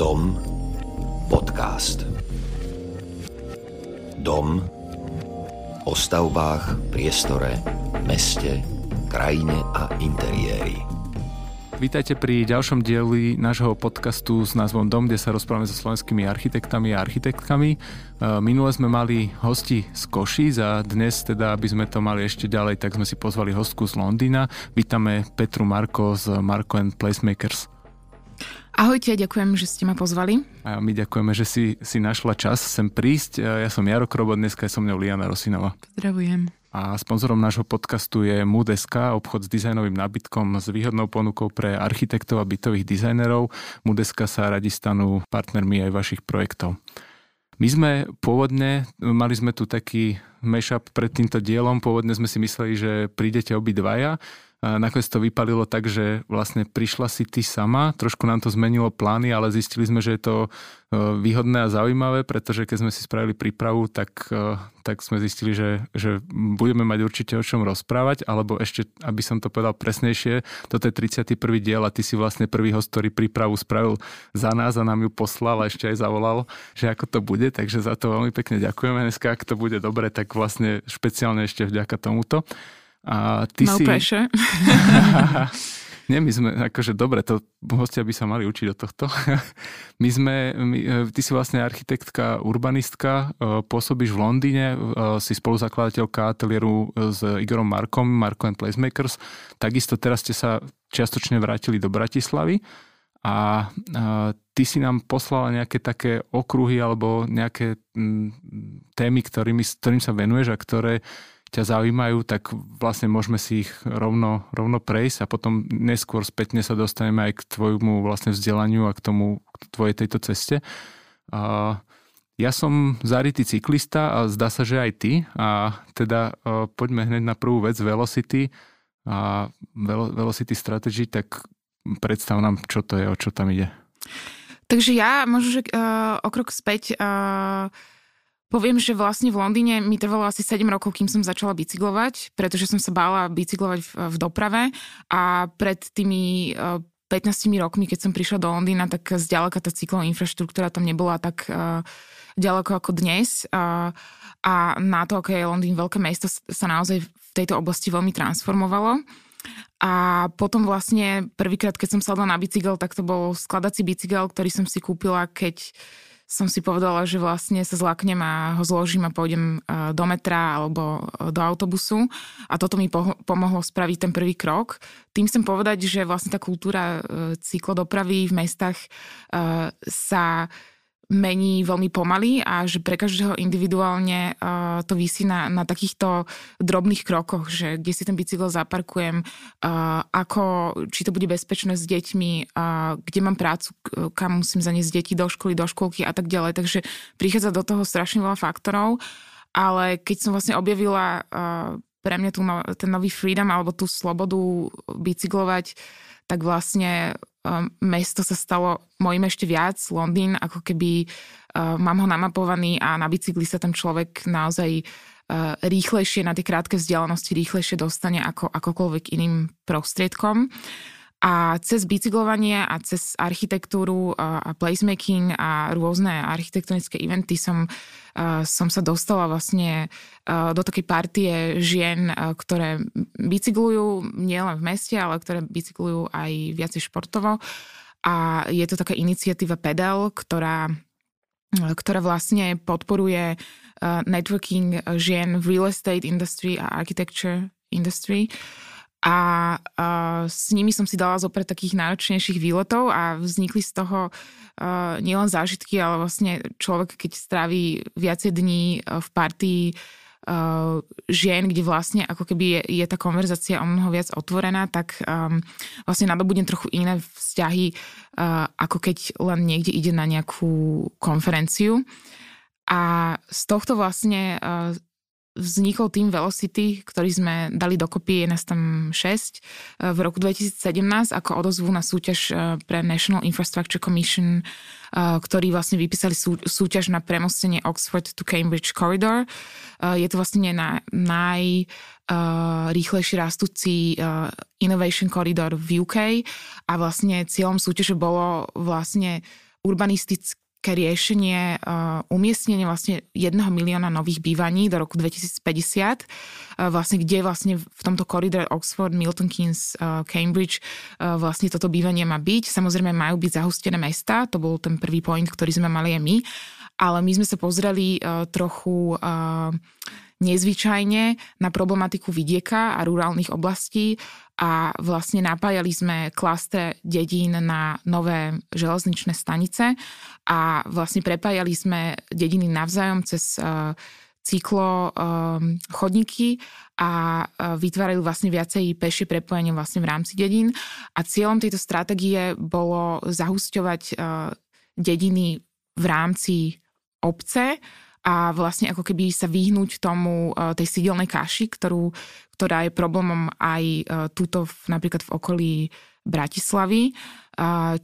Dom podcast. Dom o stavbách, priestore, meste, krajine a interiéri. Vítajte pri ďalšom dieli nášho podcastu s názvom Dom, kde sa rozprávame so slovenskými architektami a architektkami. E, minule sme mali hosti z Košíc a dnes teda, aby sme to mali ešte ďalej, tak sme si pozvali hostku z Londýna. Vítame Petru Marko z Marko and Placemakers. Ahojte, ďakujem, že ste ma pozvali. A my ďakujeme, že si, si našla čas sem prísť. Ja som Jaro Krobo, dneska je so mnou Liana Rosinova. Pozdravujem. A sponzorom nášho podcastu je Moodeska, obchod s dizajnovým nábytkom s výhodnou ponukou pre architektov a bytových dizajnerov. Moodeska sa radi stanú partnermi aj vašich projektov. My sme pôvodne, mali sme tu taký mashup pred týmto dielom, pôvodne sme si mysleli, že prídete obidvaja, nakoniec to vypalilo tak, že vlastne prišla si ty sama, trošku nám to zmenilo plány, ale zistili sme, že je to e, výhodné a zaujímavé, pretože keď sme si spravili prípravu, tak, e, tak sme zistili, že, že budeme mať určite o čom rozprávať, alebo ešte, aby som to povedal presnejšie, toto je 31. diel a ty si vlastne prvý host, ktorý prípravu spravil za nás a nám ju poslal a ešte aj zavolal, že ako to bude, takže za to veľmi pekne ďakujeme. Dneska, ak to bude dobre, tak vlastne špeciálne ešte vďaka tomuto. A ty no si... pressure. Nie, my sme, akože dobre, to hostia by sa mali učiť do tohto. My sme, my, e, ty si vlastne architektka, urbanistka, e, pôsobíš v Londýne, e, si spoluzakladateľka ateliéru s Igorom Markom, Marko and Placemakers. Takisto teraz ste sa čiastočne vrátili do Bratislavy a, a ty si nám poslala nejaké také okruhy alebo nejaké m, témy, ktorými, ktorým sa venuješ a ktoré ťa zaujímajú, tak vlastne môžeme si ich rovno, rovno prejsť a potom neskôr spätne sa dostaneme aj k tvojmu vlastne vzdelaniu a k tomu, k tvojej tejto ceste. A ja som zarytý cyklista a zdá sa, že aj ty. A teda poďme hneď na prvú vec, Velocity a Velocity Strategy, tak predstav nám, čo to je, o čo tam ide. Takže ja možno, že uh, o späť uh, Poviem, že vlastne v Londýne mi trvalo asi 7 rokov, kým som začala bicyklovať, pretože som sa bála bicyklovať v, v doprave a pred tými 15 e, rokmi, keď som prišla do Londýna, tak zďaleka tá cyklová infraštruktúra tam nebola tak uh, ďaleko ako dnes. Uh, a na to, aké je Londýn veľké mesto, sa naozaj v tejto oblasti veľmi transformovalo. A potom vlastne prvýkrát, keď som sadla na bicykel, tak to bol skladací bicykel, ktorý som si kúpila, keď som si povedala, že vlastne sa zlaknem a ho zložím a pôjdem e, do metra alebo e, do autobusu a toto mi pomohlo spraviť ten prvý krok. Tým chcem povedať, že vlastne tá kultúra e, cyklodopravy v mestách sa mení veľmi pomaly a že pre každého individuálne uh, to vysí na, na takýchto drobných krokoch, že kde si ten bicykel zaparkujem, uh, ako, či to bude bezpečné s deťmi, uh, kde mám prácu, kam musím zaniesť deti do školy, do školky a tak ďalej. Takže prichádza do toho strašne veľa faktorov, ale keď som vlastne objavila uh, pre mňa tú, ten nový freedom alebo tú slobodu bicyklovať, tak vlastne um, mesto sa stalo mojim ešte viac, Londýn, ako keby uh, mám ho namapovaný a na bicykli sa ten človek naozaj uh, rýchlejšie na tie krátke vzdialenosti rýchlejšie dostane ako akokoľvek iným prostriedkom. A cez bicyklovanie a cez architektúru a, a placemaking a rôzne architektonické eventy som, uh, som sa dostala vlastne uh, do takej partie žien, ktoré bicyklujú nielen v meste, ale ktoré bicyklujú aj viacej športovo. A je to taká iniciatíva Pedal, ktorá ktorá vlastne podporuje networking žien v real estate industry a architecture industry. Uh, a uh, s nimi som si dala zoprať takých náročnejších výletov a vznikli z toho uh, nielen zážitky, ale vlastne človek, keď stráví viacej dní v partii uh, žien, kde vlastne ako keby je, je tá konverzácia o mnoho viac otvorená, tak um, vlastne nadobudnem trochu iné vzťahy, uh, ako keď len niekde ide na nejakú konferenciu. A z tohto vlastne uh, vznikol tým Velocity, ktorý sme dali dokopy, je nás tam 6, e, v roku 2017 ako odozvu na súťaž e, pre National Infrastructure Commission, e, ktorí vlastne vypísali súťaž na premostenie Oxford to Cambridge Corridor. Je to vlastne na naj rýchlejšie rastúci Innovation Corridor v UK a vlastne cieľom súťaže bolo vlastne urbanistické riešenie uh, umiestnenie vlastne jedného milióna nových bývaní do roku 2050, uh, vlastne kde vlastne v tomto koridore Oxford, Milton Keynes, uh, Cambridge vlastne toto bývanie má byť. Samozrejme majú byť zahustené mesta, to bol ten prvý point, ktorý sme mali aj my, ale my sme sa pozreli trochu nezvyčajne na problematiku vidieka a rurálnych oblastí a vlastne napájali sme klastre dedín na nové železničné stanice a vlastne prepájali sme dediny navzájom cez uh, cyklo um, chodníky a uh, vytvárali vlastne viacej pešie prepojenie vlastne v rámci dedín. A cieľom tejto stratégie bolo zahusťovať uh, dediny v rámci obce a vlastne ako keby sa vyhnúť tomu e, tej sídelnej kaši, ktorú, ktorá je problémom aj e, túto napríklad v okolí Bratislavy.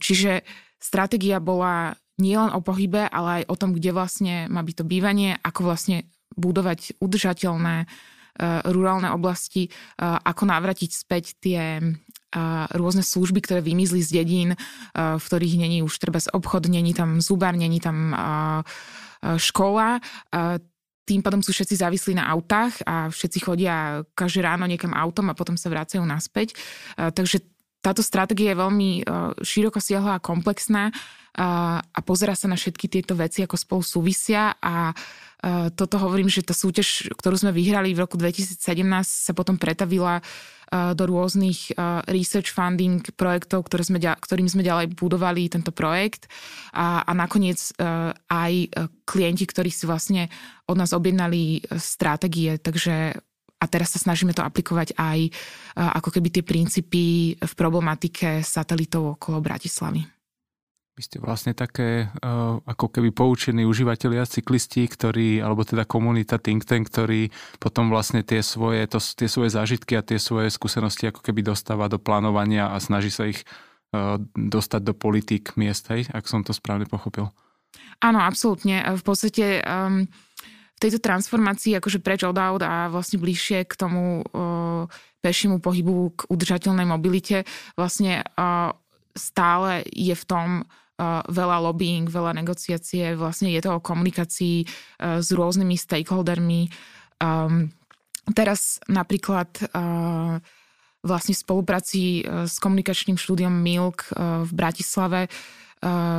Čiže stratégia bola nielen o pohybe, ale aj o tom, kde vlastne má byť to bývanie, ako vlastne budovať udržateľné e, rurálne oblasti, ako navratiť späť tie rôzne služby, ktoré vymizli z dedín, v ktorých není už treba obchod, není tam zubar, není tam E, škola, e, tým pádom sú všetci závislí na autách a všetci chodia každé ráno niekam autom a potom sa vracajú naspäť. E, takže táto stratégia je veľmi široko siahla a komplexná a pozera sa na všetky tieto veci, ako spolu súvisia a toto hovorím, že tá súťaž, ktorú sme vyhrali v roku 2017 sa potom pretavila do rôznych research funding projektov, ktoré sme, ktorým sme ďalej budovali tento projekt a, a nakoniec aj klienti, ktorí si vlastne od nás objednali stratégie, takže a teraz sa snažíme to aplikovať aj ako keby tie princípy v problematike satelitov okolo Bratislavy. Vy ste vlastne také uh, ako keby poučení užívateľia, cyklisti, ktorí, alebo teda komunita think tank, ktorí potom vlastne tie svoje, to, tie svoje zážitky a tie svoje skúsenosti ako keby dostáva do plánovania a snaží sa ich uh, dostať do politík miest, hej, ak som to správne pochopil. Áno, absolútne. V podstate um, v tejto transformácii akože preč od aut a vlastne bližšie k tomu uh, pešiemu pohybu, k udržateľnej mobilite, vlastne uh, stále je v tom veľa lobbying, veľa negociácie, vlastne je to o komunikácii uh, s rôznymi stakeholdermi. Um, teraz napríklad uh, vlastne v spolupráci uh, s komunikačným štúdiom Milk v Bratislave,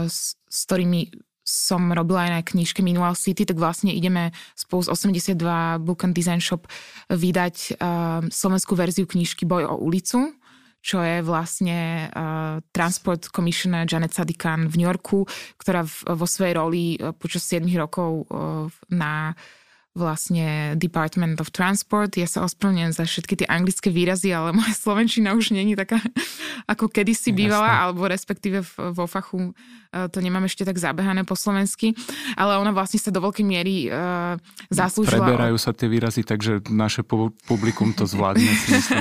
s, s ktorými som robila aj na knižke Minual City, tak vlastne ideme spolu s 82 Book and Design Shop vydať uh, slovenskú verziu knižky Boj o ulicu, čo je vlastne uh, Transport Commissioner Janet Sadikan v New Yorku, ktorá v, vo svojej roli uh, počas 7 rokov uh, na vlastne Department of Transport. Ja sa ospravedlňujem za všetky tie anglické výrazy, ale moja slovenčina už není taká, ako kedysi bývala, Jasne. alebo respektíve vo fachu e, to nemám ešte tak zabehané po slovensky, ale ona vlastne sa do veľkej miery uh, zaslúžila... Preberajú sa tie výrazy, takže naše publikum to zvládne.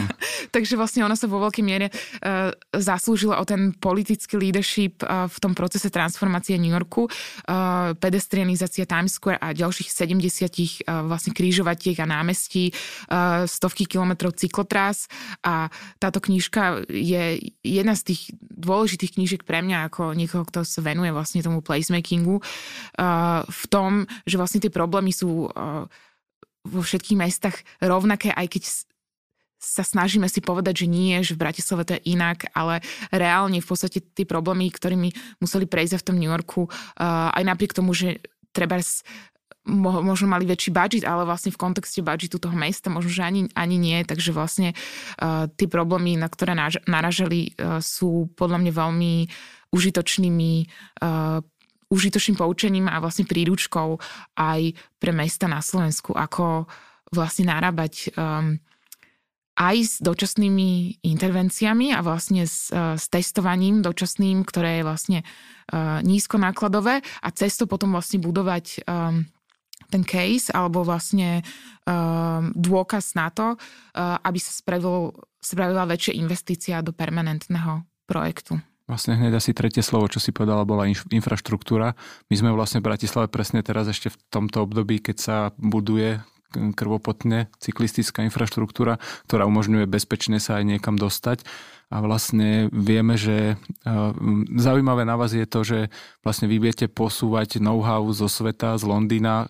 takže vlastne ona sa vo veľkej miere uh, zaslúžila o ten politický leadership uh, v tom procese transformácie New Yorku, uh, pedestrianizácia Times Square a ďalších 70 vlastne krížovatiek a námestí, stovky kilometrov cyklotrás a táto knižka je jedna z tých dôležitých knížek pre mňa ako niekoho, kto sa venuje vlastne tomu placemakingu v tom, že vlastne tie problémy sú vo všetkých mestách rovnaké, aj keď sa snažíme si povedať, že nie, že v Bratislave to je inak, ale reálne v podstate tie problémy, ktorými museli prejsť v tom New Yorku, aj napriek tomu, že treba možno mali väčší budget, ale vlastne v kontexte budgetu toho mesta možno, že ani, ani nie, takže vlastne uh, tie problémy, na ktoré naž, naražali, uh, sú podľa mňa veľmi užitočnými uh, užitočným poučením a vlastne príručkou aj pre mesta na Slovensku, ako vlastne narábať um, aj s dočasnými intervenciami a vlastne s, s testovaním dočasným, ktoré je vlastne uh, nízko nákladové a cesto potom vlastne budovať um, ten case alebo vlastne uh, dôkaz na to, uh, aby sa spravil, spravila väčšia investícia do permanentného projektu. Vlastne hneď asi tretie slovo, čo si povedala, bola inf- infraštruktúra. My sme vlastne v Bratislave presne teraz ešte v tomto období, keď sa buduje krvopotne cyklistická infraštruktúra, ktorá umožňuje bezpečne sa aj niekam dostať. A vlastne vieme, že zaujímavé na vás je to, že vlastne vy viete posúvať know-how zo sveta, z Londýna,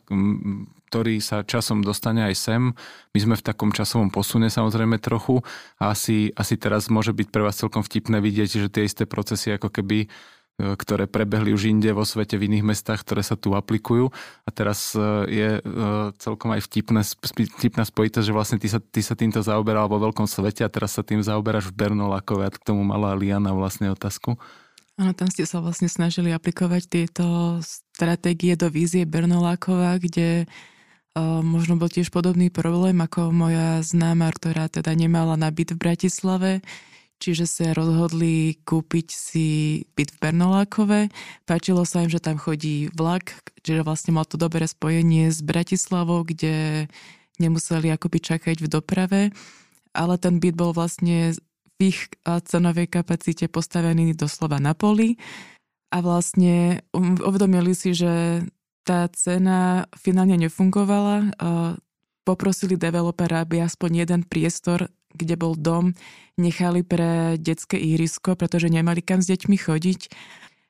ktorý sa časom dostane aj sem. My sme v takom časovom posune samozrejme trochu a asi, asi teraz môže byť pre vás celkom vtipné vidieť, že tie isté procesy ako keby E, ktoré prebehli už inde vo svete v iných mestách, ktoré sa tu aplikujú. A teraz e, je e, celkom aj vtipná, vtipná spojitosť, že vlastne ty sa, ty sa týmto zaoberal vo veľkom svete a teraz sa tým zaoberáš v Bernolákove a k tomu malá Liana vlastne otázku. Áno, tam ste sa vlastne snažili aplikovať tieto stratégie do vízie Bernolákova, kde možno bol tiež podobný problém ako moja známa, ktorá teda nemala nabyt v Bratislave čiže sa rozhodli kúpiť si byt v Bernolákove. Páčilo sa im, že tam chodí vlak, čiže vlastne mal to dobré spojenie s Bratislavou, kde nemuseli akoby čakať v doprave, ale ten byt bol vlastne v ich cenovej kapacite postavený doslova na poli a vlastne um, uvedomili si, že tá cena finálne nefungovala. Poprosili developera, aby aspoň jeden priestor kde bol dom, nechali pre detské ihrisko, pretože nemali kam s deťmi chodiť.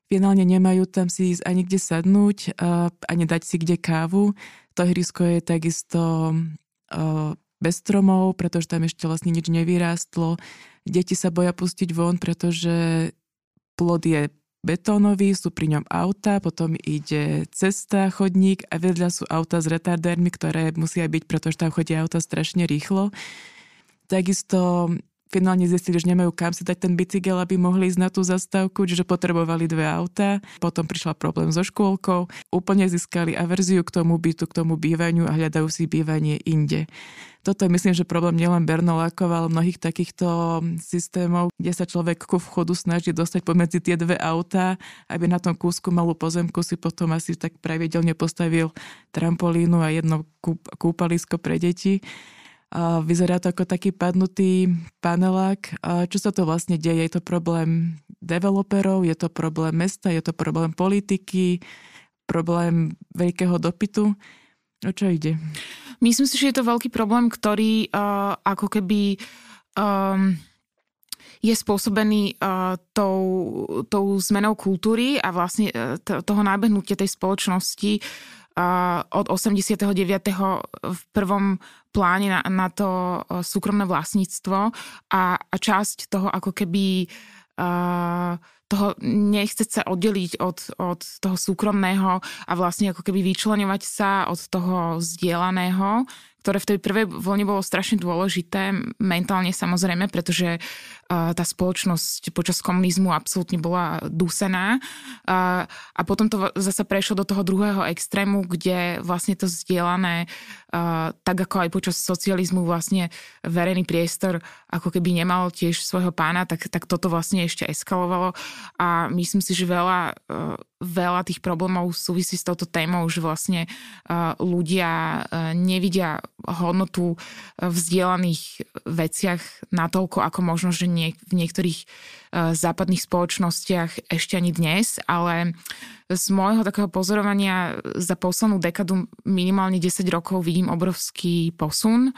Finálne nemajú tam si ísť ani kde sadnúť, ani dať si kde kávu. To ihrisko je takisto bez stromov, pretože tam ešte vlastne nič nevyrástlo. Deti sa boja pustiť von, pretože plod je betónový, sú pri ňom auta, potom ide cesta, chodník a vedľa sú auta s retardérmi, ktoré musia byť, pretože tam chodia auta strašne rýchlo. Takisto finálne zistili, že nemajú kam si dať ten bicykel, aby mohli ísť na tú zastávku, čiže potrebovali dve auta. Potom prišla problém so škôlkou. Úplne získali averziu k tomu bytu, k tomu bývaniu a hľadajú si bývanie inde. Toto je myslím, že problém nielen Bernolákov, ale mnohých takýchto systémov, kde sa človek ku vchodu snaží dostať pomedzi tie dve autá, aby na tom kúsku malú pozemku si potom asi tak pravidelne postavil trampolínu a jedno kúpalisko pre deti vyzerá to ako taký padnutý panelák. Čo sa to vlastne deje? Je to problém developerov, je to problém mesta, je to problém politiky, problém veľkého dopytu? O čo ide? Myslím si, že je to veľký problém, ktorý uh, ako keby um, je spôsobený uh, tou, tou zmenou kultúry a vlastne uh, toho nábehnutia tej spoločnosti od 89. v prvom pláne na, na to súkromné vlastníctvo a, a časť toho ako keby uh, toho nechceť sa oddeliť od, od toho súkromného a vlastne ako keby vyčlenovať sa od toho zdieľaného, ktoré v tej prvej vlne bolo strašne dôležité, mentálne samozrejme, pretože uh, tá spoločnosť počas komunizmu absolútne bola dusená. Uh, a potom to zase prešlo do toho druhého extrému, kde vlastne to zdieľané, tak ako aj počas socializmu vlastne verejný priestor ako keby nemal tiež svojho pána, tak, tak toto vlastne ešte eskalovalo a myslím si, že veľa, veľa tých problémov súvisí s touto témou, že vlastne ľudia nevidia hodnotu e, v vzdielaných veciach natoľko, ako možno, že nie, v niektorých uh, západných spoločnostiach ešte ani dnes, ale z môjho takého pozorovania za poslednú dekadu minimálne 10 rokov vidím obrovský posun.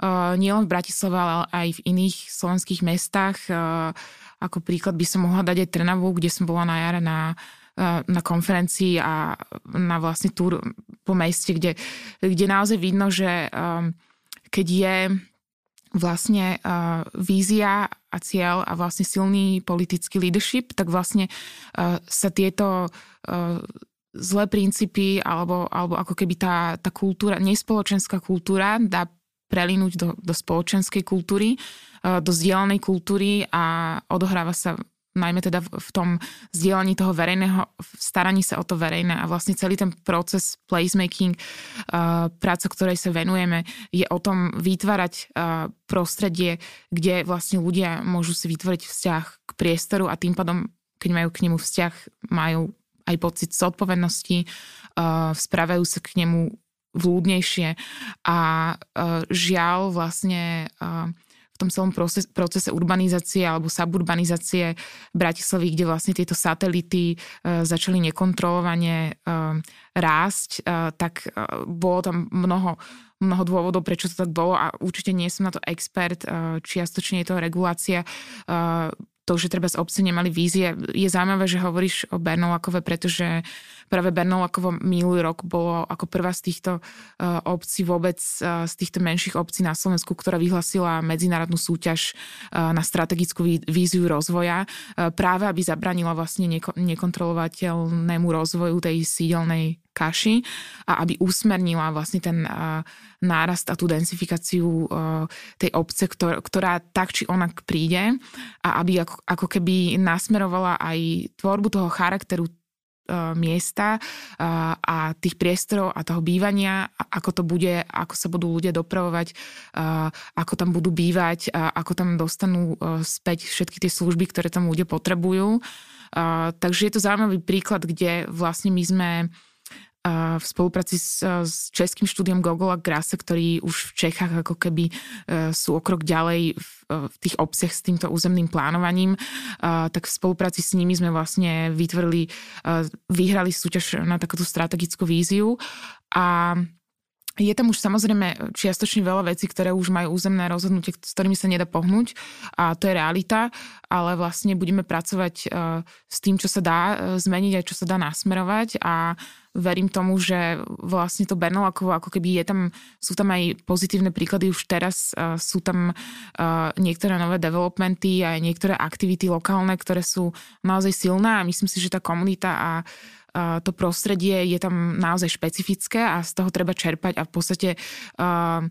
Uh, nielen v Bratislave, ale aj v iných slovenských mestách. Uh, ako príklad by som mohla dať aj Trnavu, kde som bola na jare na na konferencii a na vlastne túr po meste, kde, kde naozaj vidno, že keď je vlastne vízia a cieľ a vlastne silný politický leadership, tak vlastne uh, sa tieto uh, zlé princípy alebo, alebo ako keby tá, tá kultúra, nespoločenská kultúra dá prelinúť do, do spoločenskej kultúry, do zdieľanej kultúry a odohráva sa najmä teda v tom zdieľaní toho verejného, staraní sa o to verejné a vlastne celý ten proces placemaking, uh, práca, ktorej sa venujeme, je o tom vytvárať uh, prostredie, kde vlastne ľudia môžu si vytvoriť vzťah k priestoru a tým pádom, keď majú k nemu vzťah, majú aj pocit zodpovednosti, uh, správajú sa k nemu vľúdnejšie a žiaľ vlastne v tom celom procese, procese urbanizácie alebo suburbanizácie Bratislavy, kde vlastne tieto satelity začali nekontrolovane rásť, tak bolo tam mnoho mnoho dôvodov, prečo to tak bolo a určite nie som na to expert, čiastočne je to regulácia to, že treba z obce nemali vízie. Je zaujímavé, že hovoríš o Bernolakove, pretože práve Bernolakovo minulý rok bolo ako prvá z týchto uh, obcí vôbec, uh, z týchto menších obcí na Slovensku, ktorá vyhlasila medzinárodnú súťaž uh, na strategickú víziu rozvoja, práve aby zabranila vlastne neko- nekontrolovateľnému rozvoju tej sídelnej kaši a aby usmernila vlastne ten nárast a tú densifikáciu tej obce, ktorá tak či onak príde a aby ako, ako keby nasmerovala aj tvorbu toho charakteru miesta a tých priestorov a toho bývania, ako to bude, ako sa budú ľudia dopravovať, ako tam budú bývať, ako tam dostanú späť všetky tie služby, ktoré tam ľudia potrebujú. Takže je to zaujímavý príklad, kde vlastne my sme v spolupráci s, s českým štúdiom Gogola Grase, ktorí už v Čechách ako keby e, sú o krok ďalej v, e, v tých obciach s týmto územným plánovaním, tak v spolupráci s nimi sme vlastne vytvorili, vyhrali súťaž na takúto strategickú víziu. A je tam už samozrejme čiastočne veľa vecí, ktoré už majú územné rozhodnutie, s ktorými sa nedá pohnúť a to je realita, ale vlastne budeme pracovať s tým, čo sa dá zmeniť a čo sa dá nasmerovať a verím tomu, že vlastne to Bernalakovo, ako keby je tam, sú tam aj pozitívne príklady už teraz, uh, sú tam uh, niektoré nové developmenty a niektoré aktivity lokálne, ktoré sú naozaj silné a myslím si, že tá komunita a uh, to prostredie je tam naozaj špecifické a z toho treba čerpať a v podstate uh,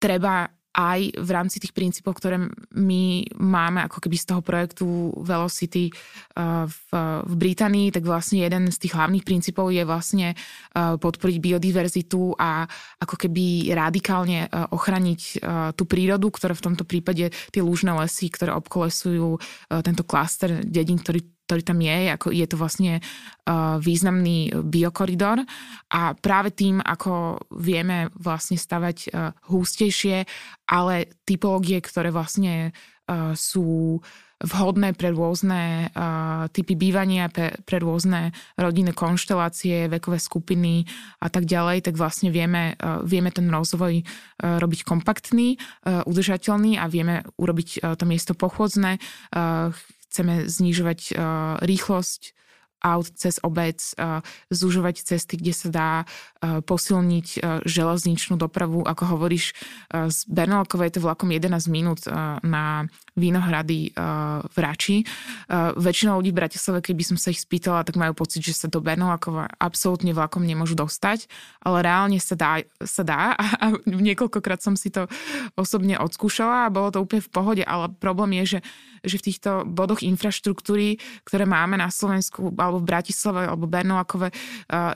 treba aj v rámci tých princípov, ktoré my máme ako keby z toho projektu Velocity uh, v, v Británii, tak vlastne jeden z tých hlavných princípov je vlastne uh, podporiť biodiverzitu a ako keby radikálne uh, ochraniť tú prírodu, ktoré v tomto prípade tie lúžne lesy, ktoré obkolesujú tento klaster dedín, ktorý ktorý tam je, ako je to vlastne uh, významný biokoridor a práve tým, ako vieme vlastne stavať hústejšie, ale typológie, ktoré vlastne sú vhodné pre rôzne uh, typy bývania, pre, pre rôzne rodinné konštelácie, vekové skupiny a tak ďalej, tak vlastne vieme, uh, vieme ten rozvoj uh, robiť kompaktný, uh, udržateľný a vieme urobiť uh, to miesto pochodzné. Uh, chceme znižovať uh, rýchlosť aut cez obec, uh, zužovať cesty, kde sa dá uh, posilniť uh, železničnú dopravu. Ako hovoríš, z Bernalkova je to vlakom 11 minút na Vínohrady uh, v Rači. Väčšina ľudí v Bratislave, keby som sa ich spýtala, tak majú pocit, že sa do Bernalkova absolútne vlakom nemôžu dostať, ale reálne sa dá, sa dá a niekoľkokrát som si to osobne odskúšala a bolo to úplne v pohode, ale problém je, že že v týchto bodoch infraštruktúry, ktoré máme na Slovensku alebo v Bratislave alebo Bernolakove,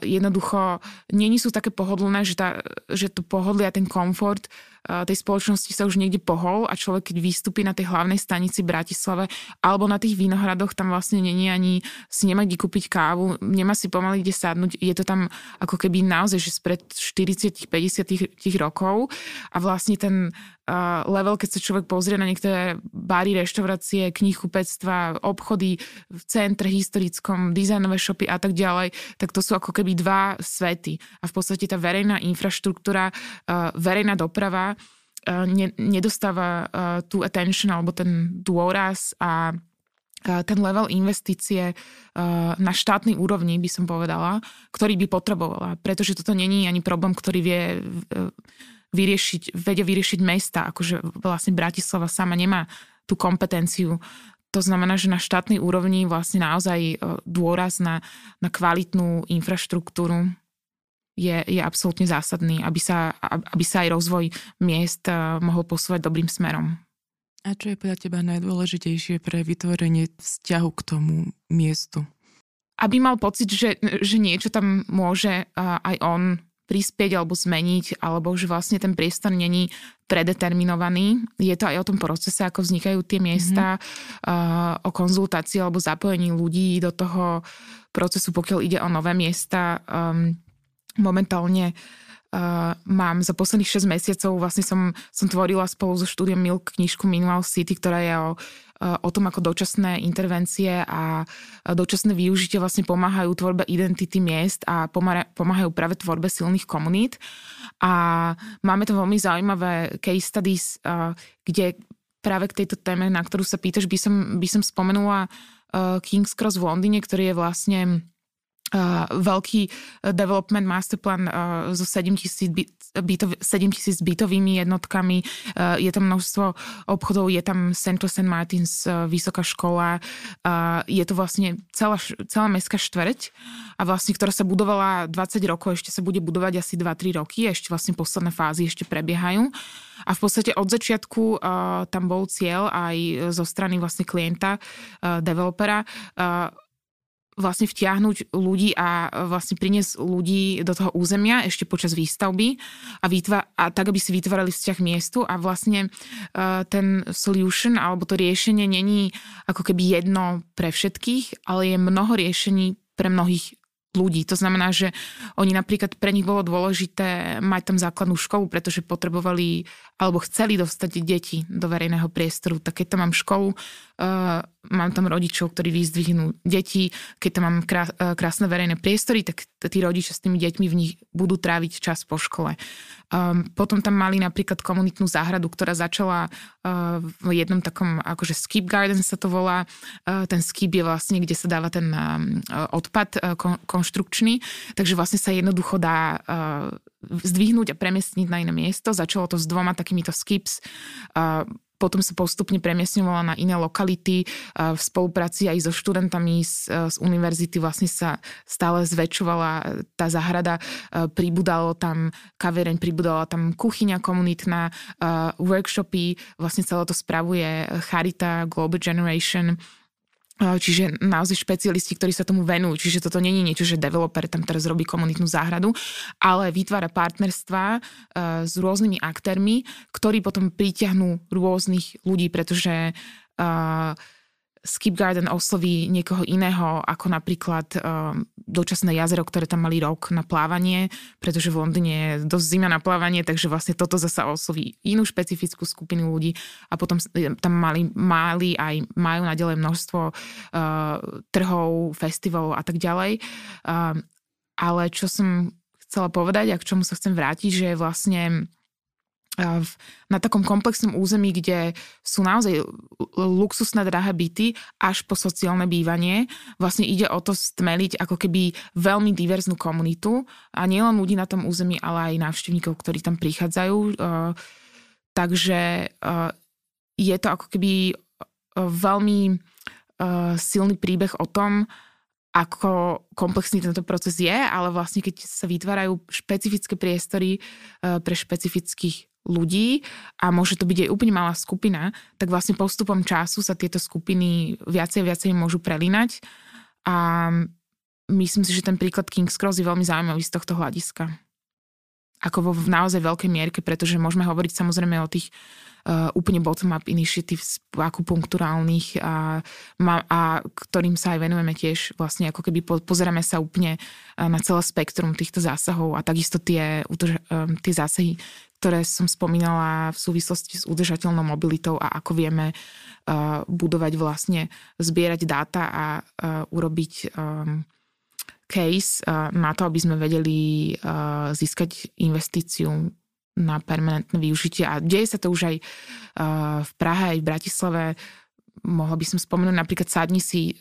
jednoducho není sú také pohodlné, že, tá, že to pohodlie a ten komfort tej spoločnosti sa už niekde pohol a človek, keď vystúpi na tej hlavnej stanici Bratislave alebo na tých vínohradoch, tam vlastne není ani si nemá kde kúpiť kávu, nemá si pomaly kde sadnúť. Je to tam ako keby naozaj, že spred 40-50 rokov a vlastne ten level, keď sa človek pozrie na niektoré bary, reštaurácie, knihkupectva, obchody v centre historickom, dizajnové shopy a tak ďalej, tak to sú ako keby dva svety. A v podstate tá verejná infraštruktúra, verejná doprava nedostáva tú attention alebo ten dôraz a ten level investície na štátnej úrovni, by som povedala, ktorý by potrebovala. Pretože toto není ani problém, ktorý vie vyriešiť, vedia vyriešiť mesta, akože vlastne Bratislava sama nemá tú kompetenciu. To znamená, že na štátnej úrovni vlastne naozaj e, dôraz na, na kvalitnú infraštruktúru je, je absolútne zásadný, aby sa, aby sa aj rozvoj miest e, mohol posúvať dobrým smerom. A čo je podľa teba najdôležitejšie pre vytvorenie vzťahu k tomu miestu? Aby mal pocit, že, že niečo tam môže e, aj on prispieť alebo zmeniť, alebo že vlastne ten priestor není predeterminovaný. Je to aj o tom procese, ako vznikajú tie miesta, mm-hmm. o konzultácii alebo zapojení ľudí do toho procesu, pokiaľ ide o nové miesta. Um, momentálne uh, mám za posledných 6 mesiacov, vlastne som, som tvorila spolu so štúdiom Milk knižku Minimal City, ktorá je o, uh, o tom, ako dočasné intervencie a dočasné využitie vlastne pomáhajú tvorbe identity miest a pomáhajú práve tvorbe silných komunít. A máme tam veľmi zaujímavé case studies, uh, kde práve k tejto téme, na ktorú sa pýtaš, by som, by som spomenula uh, King's Cross v Londýne, ktorý je vlastne veľký development masterplan uh, so 7000 bytov, bytovými jednotkami. Uh, je tam množstvo obchodov, je tam Central St. Martins, vysoká škola. Je to vlastne celá, celá mestská štvrť, a vlastne, ktorá sa budovala 20 rokov, ešte sa bude budovať asi 2-3 roky, ešte vlastne posledné fázy ešte prebiehajú. A v podstate od začiatku tam bol cieľ aj zo strany vlastne klienta, developera, vlastne vtiahnuť ľudí a vlastne priniesť ľudí do toho územia ešte počas výstavby a, vytva- a tak, aby si vytvárali vzťah miestu a vlastne uh, ten solution alebo to riešenie není ako keby jedno pre všetkých, ale je mnoho riešení pre mnohých ľudí. To znamená, že oni napríklad pre nich bolo dôležité mať tam základnú školu, pretože potrebovali alebo chceli dostať deti do verejného priestoru. Tak keď tam mám školu, uh, mám tam rodičov, ktorí vyzdvihnú deti, keď tam mám krá, uh, krásne verejné priestory, tak tí rodičia s tými deťmi v nich budú tráviť čas po škole. Um, potom tam mali napríklad komunitnú záhradu, ktorá začala uh, v jednom takom, akože skip garden sa to volá. Uh, ten skip je vlastne, kde sa dáva ten uh, odpad uh, kon, konštrukčný, takže vlastne sa jednoducho dá uh, zdvihnúť a premiestniť na iné miesto. Začalo to s dvoma takýmito skips. Uh, potom sa postupne premiesňovala na iné lokality. V spolupráci aj so študentami z, z univerzity vlastne sa stále zväčšovala tá záhrada. Pribudalo tam kavereň, pribudala tam kuchyňa komunitná, workshopy, vlastne celé to spravuje Charita Global Generation Čiže naozaj špecialisti, ktorí sa tomu venujú. Čiže toto není niečo, že developer tam teraz robí komunitnú záhradu, ale vytvára partnerstva s rôznymi aktérmi, ktorí potom pritiahnú rôznych ľudí, pretože uh, Skip Garden osloví niekoho iného, ako napríklad uh, dočasné jazero, ktoré tam mali rok na plávanie, pretože v Londýne je dosť zima na plávanie, takže vlastne toto zasa osloví inú špecifickú skupinu ľudí a potom tam mali, mali aj majú naďalej množstvo uh, trhov, festivalov a tak ďalej. Uh, ale čo som chcela povedať a k čomu sa chcem vrátiť, že vlastne na takom komplexnom území, kde sú naozaj luxusné drahé byty až po sociálne bývanie. Vlastne ide o to stmeliť ako keby veľmi diverznú komunitu a nielen ľudí na tom území, ale aj návštevníkov, ktorí tam prichádzajú. Takže je to ako keby veľmi silný príbeh o tom, ako komplexný tento proces je, ale vlastne keď sa vytvárajú špecifické priestory pre špecifických ľudí a môže to byť aj úplne malá skupina, tak vlastne postupom času sa tieto skupiny viacej a viacej môžu prelínať a myslím si, že ten príklad King's Cross je veľmi zaujímavý z tohto hľadiska. Ako vo v naozaj veľkej mierke, pretože môžeme hovoriť samozrejme o tých uh, úplne bottom-up initiatives akupunkturálnych a, a ktorým sa aj venujeme tiež vlastne ako keby po, pozeráme sa úplne uh, na celé spektrum týchto zásahov a takisto tie, uh, tie zásahy, ktoré som spomínala v súvislosti s udržateľnou mobilitou a ako vieme uh, budovať vlastne, zbierať dáta a uh, urobiť um, case na to, aby sme vedeli získať investíciu na permanentné využitie. A deje sa to už aj v Prahe, aj v Bratislave. Mohla by som spomenúť napríklad sadni si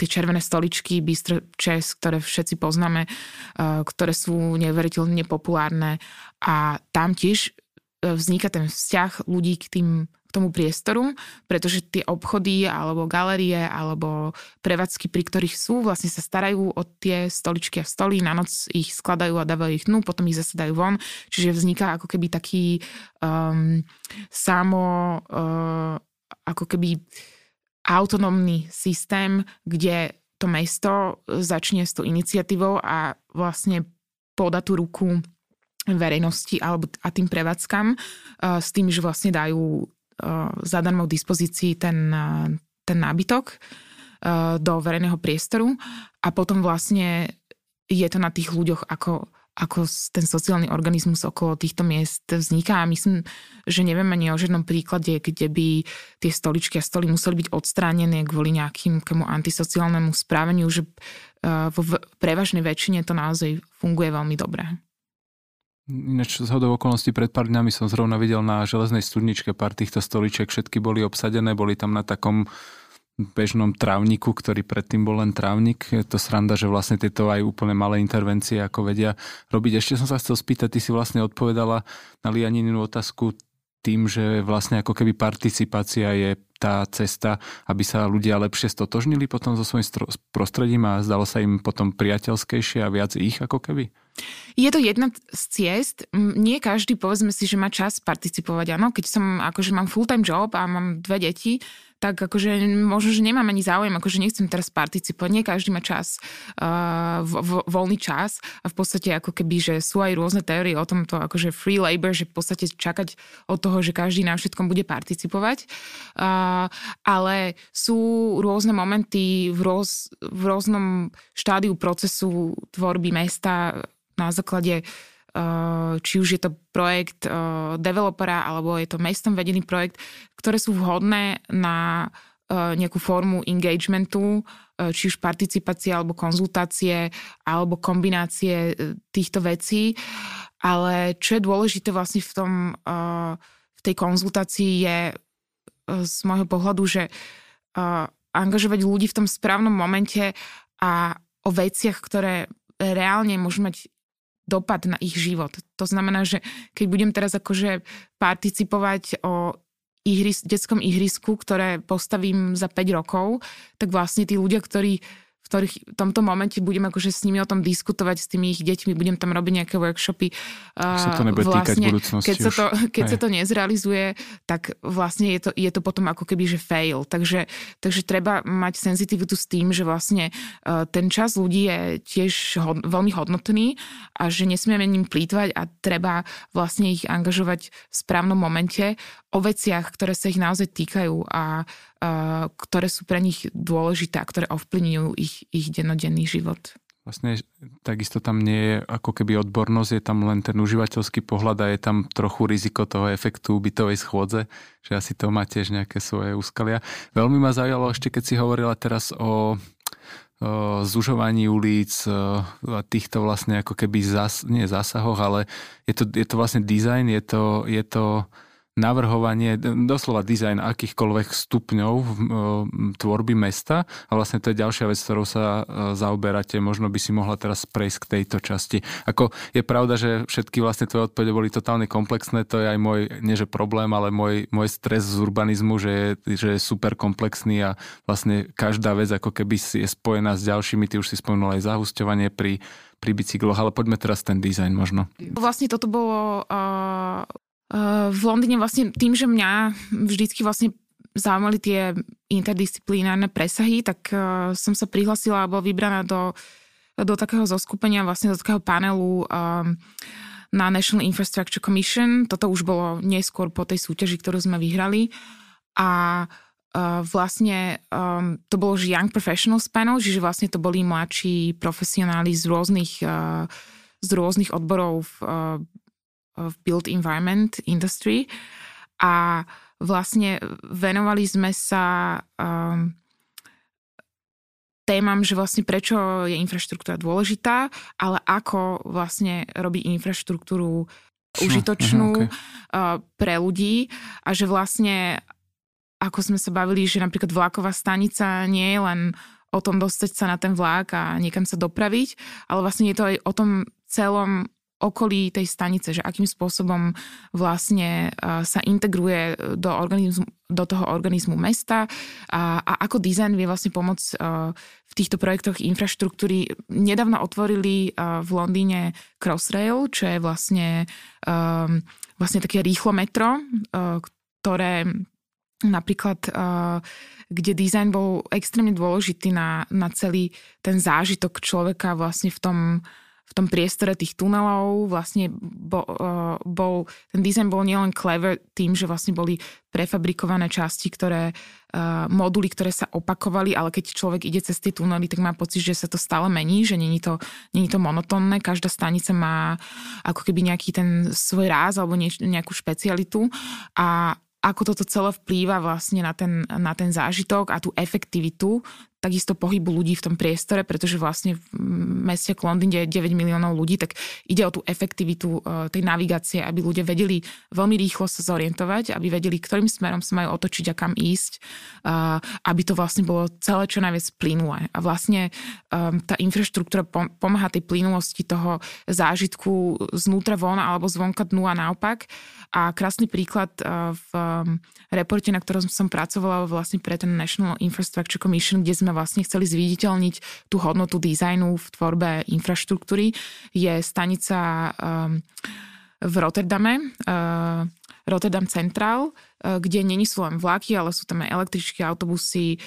tie červené stoličky Bistro Chess, ktoré všetci poznáme, ktoré sú neveriteľne populárne a tam tiež uh, vzniká ten vzťah ľudí k tým k tomu priestoru, pretože tie obchody alebo galerie alebo prevádzky, pri ktorých sú, vlastne sa starajú o tie stoličky a stoly, na noc ich skladajú a dávajú ich dnu, potom ich zase dajú von, čiže vzniká ako keby taký um, samo uh, ako keby autonómny systém, kde to mesto začne s tou iniciatívou a vlastne poda tú ruku verejnosti alebo a tým prevádzkam uh, s tým, že vlastne dajú zadarmo k dispozícii ten, uh, ten nábytok uh, do verejného priestoru a potom vlastne je to na tých ľuďoch, ako, ako ten sociálny organizmus okolo týchto miest vzniká a myslím, že neviem ani o žiadnom príklade, kde by tie stoličky a stoly museli byť odstránené kvôli nejakým antisociálnemu správaniu, že v prevažnej väčšine to naozaj funguje veľmi dobre. Ináč z hodou okolností pred pár dňami som zrovna videl na železnej studničke pár týchto stoličiek, všetky boli obsadené, boli tam na takom bežnom trávniku, ktorý predtým bol len trávnik. Je to sranda, že vlastne tieto aj úplne malé intervencie ako vedia robiť. Ešte som sa chcel spýtať, ty si vlastne odpovedala na Lianininu otázku tým, že vlastne ako keby participácia je tá cesta, aby sa ľudia lepšie stotožnili potom so svojím prostredím a zdalo sa im potom priateľskejšie a viac ich ako keby? Je to jedna z ciest. Nie každý, povedzme si, že má čas participovať. Áno, keď som, akože mám full-time job a mám dve deti, tak akože možno, že nemám ani záujem, akože nechcem teraz participovať. Nie každý má čas, uh, vo, vo, voľný čas a v podstate ako keby, že sú aj rôzne teórie o tomto, akože free labor, že v podstate čakať od toho, že každý na všetkom bude participovať. Uh, ale sú rôzne momenty v, roz, v rôznom štádiu procesu tvorby mesta na základe Eh, či už je to projekt eh, developera alebo je to mestom vedený projekt, ktoré sú vhodné na eh, nejakú formu engagementu, či už participácie alebo konzultácie alebo kombinácie týchto vecí. Ale čo je dôležité vlastne v, tom, v tej konzultácii je z môjho pohľadu, že angažovať ľudí v tom správnom momente a o veciach, ktoré reálne môžu mať dopad na ich život. To znamená, že keď budem teraz akože participovať o ihris, detskom ihrisku, ktoré postavím za 5 rokov, tak vlastne tí ľudia, ktorí ktorých v tomto momente budem akože s nimi o tom diskutovať, s tými ich deťmi, budem tam robiť nejaké workshopy. Sa to nebude vlastne, týkať keď, sa to, keď sa to nezrealizuje, tak vlastne je to, je to potom ako keby, že fail. Takže, takže treba mať senzitivitu s tým, že vlastne uh, ten čas ľudí je tiež hod, veľmi hodnotný a že nesmieme ním plýtvať a treba vlastne ich angažovať v správnom momente o veciach, ktoré sa ich naozaj týkajú a ktoré sú pre nich dôležité a ktoré ovplyvňujú ich, ich dennodenný život. Vlastne takisto tam nie je ako keby odbornosť, je tam len ten užívateľský pohľad a je tam trochu riziko toho efektu bytovej schôdze, že asi to má tiež nejaké svoje úskalia. Veľmi ma zaujalo ešte, keď si hovorila teraz o, zužovaní ulic a týchto vlastne ako keby zas, nie zásahoch, ale je to, je to vlastne dizajn, je to, je to navrhovanie, doslova dizajn akýchkoľvek stupňov tvorby mesta a vlastne to je ďalšia vec, ktorou sa e, zaoberáte. Možno by si mohla teraz prejsť k tejto časti. Ako je pravda, že všetky vlastne tvoje odpovede boli totálne komplexné, to je aj môj, nie že problém, ale môj, môj stres z urbanizmu, že je, že je super komplexný a vlastne každá vec ako keby je spojená s ďalšími, ty už si spomenul aj zahusťovanie pri pri bicykloch, ale poďme teraz ten dizajn možno. Vlastne toto bolo uh, v Londýne vlastne tým, že mňa vždycky vlastne zaujímali tie interdisciplinárne presahy, tak uh, som sa prihlasila a bola vybraná do, do takého zoskupenia, vlastne do takého panelu um, na National Infrastructure Commission. Toto už bolo neskôr po tej súťaži, ktorú sme vyhrali. A uh, vlastne um, to bolo že Young Professionals Panel, čiže vlastne to boli mladší profesionáli z rôznych, uh, z rôznych odborov v v built environment industry a vlastne venovali sme sa um, témam, že vlastne prečo je infraštruktúra dôležitá, ale ako vlastne robí infraštruktúru užitočnú okay. uh, pre ľudí a že vlastne ako sme sa bavili, že napríklad vlaková stanica nie je len o tom dostať sa na ten vlak a niekam sa dopraviť, ale vlastne je to aj o tom celom okolí tej stanice, že akým spôsobom vlastne sa integruje do, organizmu, do toho organizmu mesta a, a ako dizajn vie vlastne pomôcť v týchto projektoch infraštruktúry. Nedávno otvorili v Londýne Crossrail, čo je vlastne, vlastne také rýchlo metro, ktoré napríklad, kde dizajn bol extrémne dôležitý na, na celý ten zážitok človeka vlastne v tom, v tom priestore tých tunelov vlastne bol, bol ten dizajn bol nielen clever tým, že vlastne boli prefabrikované časti, ktoré, moduly, ktoré sa opakovali, ale keď človek ide cez tie tunely, tak má pocit, že sa to stále mení, že není to, není to monotónne. Každá stanica má ako keby nejaký ten svoj ráz alebo nejakú špecialitu a ako toto celé vplýva vlastne na ten, na ten zážitok a tú efektivitu takisto pohybu ľudí v tom priestore, pretože vlastne v meste Londýn, je 9 miliónov ľudí, tak ide o tú efektivitu e, tej navigácie, aby ľudia vedeli veľmi rýchlo sa zorientovať, aby vedeli, ktorým smerom sa majú otočiť a kam ísť, aby to vlastne bolo celé čo najviac plynulé. A vlastne tá infraštruktúra pomáha tej plynulosti toho zážitku znútra von alebo zvonka dnu a naopak. A krásny príklad v reporte, na ktorom som pracovala vlastne pre ten National Infrastructure Commission, kde sme vlastne chceli zviditeľniť tú hodnotu dizajnu v tvorbe infraštruktúry, je stanica v Rotterdame, Rotterdam Central, kde není sú len vlaky, ale sú tam aj električky, autobusy,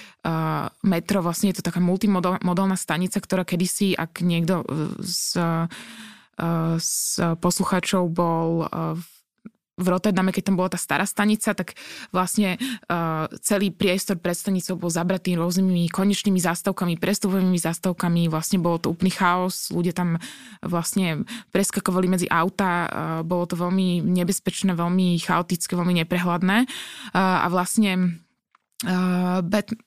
metro, vlastne je to taká multimodálna stanica, ktorá kedysi, ak niekto z, z poslucháčov bol v v Rotterdame, keď tam bola tá stará stanica, tak vlastne uh, celý priestor pred stanicou bol zabratý rôznymi konečnými zástavkami, prestupovými zástavkami, vlastne bolo to úplný chaos, ľudia tam vlastne preskakovali medzi auta, uh, bolo to veľmi nebezpečné, veľmi chaotické, veľmi neprehľadné uh, a vlastne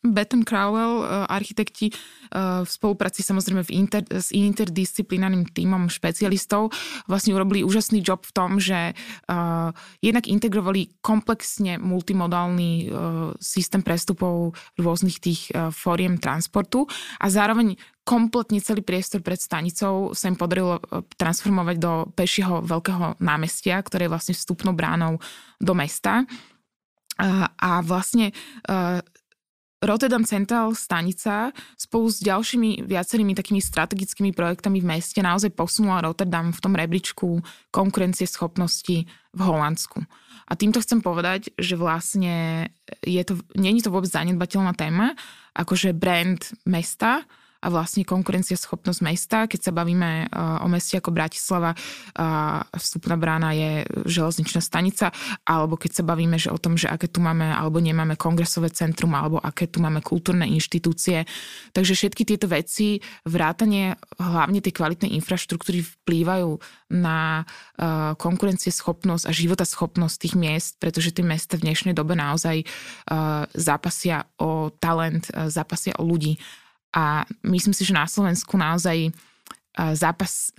Batten Crowell, uh, architekti uh, v spolupráci samozrejme v inter, s interdisciplinárnym týmom špecialistov vlastne urobili úžasný job v tom, že uh, jednak integrovali komplexne multimodálny systém prestupov rôznych tých uh, fóriem transportu a zároveň kompletne celý priestor pred stanicou sa im podarilo transformovať do pešieho veľkého námestia, ktoré je vlastne vstupnou bránou do mesta. A, vlastne uh, Rotterdam Central stanica spolu s ďalšími viacerými takými strategickými projektami v meste naozaj posunula Rotterdam v tom rebríčku konkurencie schopnosti v Holandsku. A týmto chcem povedať, že vlastne je to, je to vôbec zanedbateľná téma, akože brand mesta, a vlastne konkurencieschopnosť mesta. Keď sa bavíme uh, o meste ako Bratislava, uh, vstupná brána je železničná stanica, alebo keď sa bavíme že o tom, že aké tu máme alebo nemáme kongresové centrum, alebo aké tu máme kultúrne inštitúcie. Takže všetky tieto veci, vrátanie hlavne tej kvalitnej infraštruktúry vplývajú na uh, konkurencieschopnosť a životaschopnosť tých miest, pretože tie mesta v dnešnej dobe naozaj zápasia o talent, zápasia o ľudí a myslím si, že na Slovensku naozaj zápas,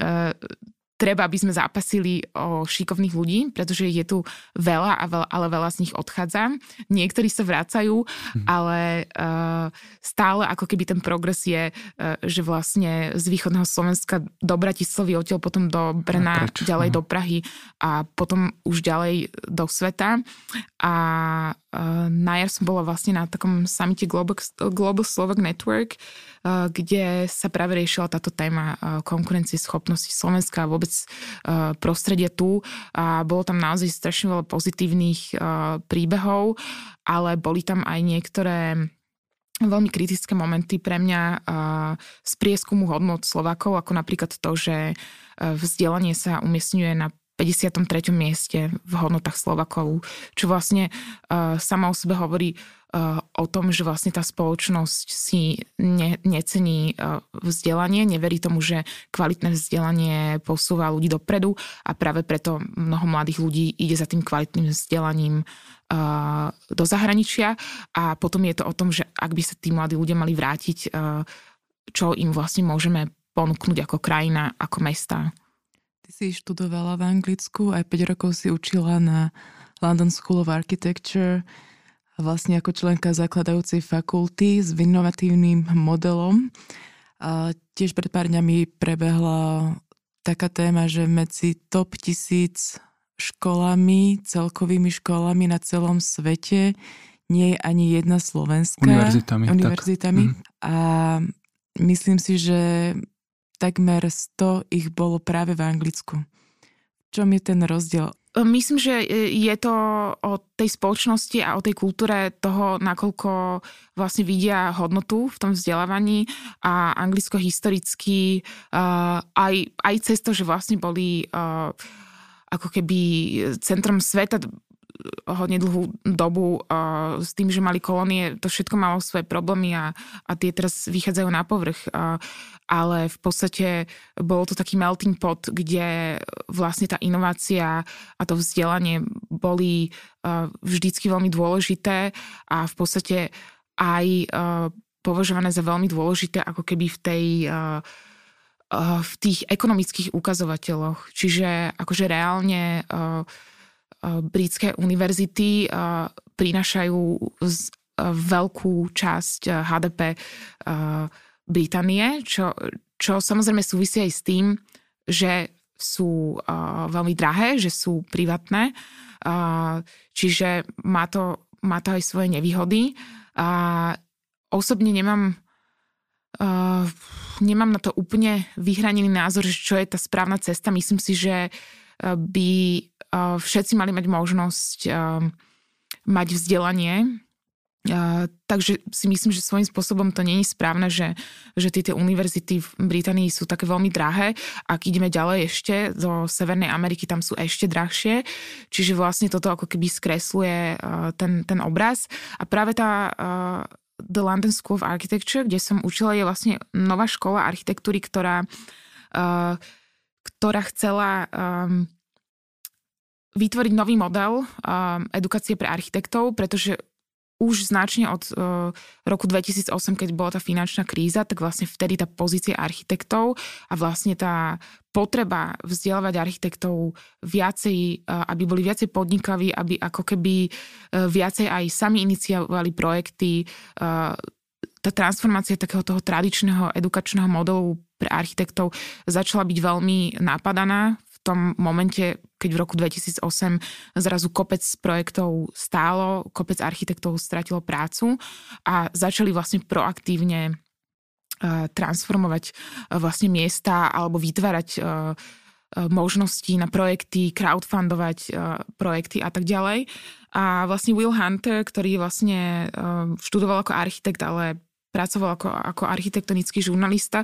treba, aby sme zápasili o šikovných ľudí, pretože je tu veľa, a veľa ale veľa z nich odchádza. Niektorí sa vracajú, mm. ale uh, stále ako keby ten progres je, uh, že vlastne z východného Slovenska do Bratislavy, odtiaľ potom do Brna, Preč? ďalej mm. do Prahy a potom už ďalej do sveta. A na jar som bola vlastne na takom samite Global, Global Slovak Network, uh, kde sa práve riešila táto téma uh, konkurencie schopnosti Slovenska a vôbec prostredia tu. A bolo tam naozaj strašne veľa pozitívnych príbehov, ale boli tam aj niektoré veľmi kritické momenty pre mňa z prieskumu hodnot Slovákov, ako napríklad to, že vzdelanie sa umiestňuje na 53. mieste v hodnotách Slovakov, čo vlastne uh, sama o sebe hovorí uh, o tom, že vlastne tá spoločnosť si ne, necení uh, vzdelanie, neverí tomu, že kvalitné vzdelanie posúva ľudí dopredu a práve preto mnoho mladých ľudí ide za tým kvalitným vzdelaním uh, do zahraničia a potom je to o tom, že ak by sa tí mladí ľudia mali vrátiť, uh, čo im vlastne môžeme ponúknuť ako krajina, ako mesta. Ty si študovala v Anglicku, aj 5 rokov si učila na London School of Architecture a vlastne ako členka zakladajúcej fakulty s inovatívnym modelom. A tiež pred pár dňami prebehla taká téma, že medzi top tisíc školami, celkovými školami na celom svete nie je ani jedna slovenská. Univerzitami. Univerzitami. Tak. Mm. A myslím si, že takmer 100 ich bolo práve v Anglicku. V čom je ten rozdiel? Myslím, že je to o tej spoločnosti a o tej kultúre toho, nakoľko vlastne vidia hodnotu v tom vzdelávaní a anglicko historicky uh, aj, aj cez to, že vlastne boli ako keby centrom sveta hodne dlhú dobu s tým, že mali kolónie, to všetko malo svoje problémy a, a tie teraz vychádzajú na povrch. Ale v podstate bolo to taký melting pot, kde vlastne tá inovácia a to vzdelanie boli uh, vždycky veľmi dôležité a v podstate aj považované za veľmi dôležité ako keby v tej v tých ekonomických ukazovateľoch. Čiže akože reálne uh, britské univerzity prinášajú veľkú časť HDP Británie, čo, čo samozrejme súvisí aj s tým, že sú veľmi drahé, že sú privátne, čiže má to, má to aj svoje nevýhody. A osobne nemám nemám na to úplne vyhranený názor, že čo je tá správna cesta. Myslím si, že by všetci mali mať možnosť mať vzdelanie, takže si myslím, že svojím spôsobom to je správne, že, že tie, univerzity v Británii sú také veľmi drahé. Ak ideme ďalej ešte do Severnej Ameriky, tam sú ešte drahšie. Čiže vlastne toto ako keby skresluje ten, ten obraz. A práve tá The London School of Architecture, kde som učila, je vlastne nová škola architektúry, ktorá, ktorá chcela um, vytvoriť nový model um, edukácie pre architektov, pretože už značne od uh, roku 2008, keď bola tá finančná kríza, tak vlastne vtedy tá pozícia architektov a vlastne tá potreba vzdelávať architektov viacej, uh, aby boli viacej podnikaví, aby ako keby uh, viacej aj sami iniciovali projekty, tá transformácia takého toho tradičného edukačného modelu pre architektov začala byť veľmi napadaná tom momente, keď v roku 2008 zrazu kopec projektov stálo, kopec architektov stratilo prácu a začali vlastne proaktívne uh, transformovať uh, vlastne miesta alebo vytvárať uh, možnosti na projekty, crowdfundovať projekty a tak ďalej. A vlastne Will Hunter, ktorý vlastne študoval ako architekt, ale pracoval ako, ako architektonický žurnalista,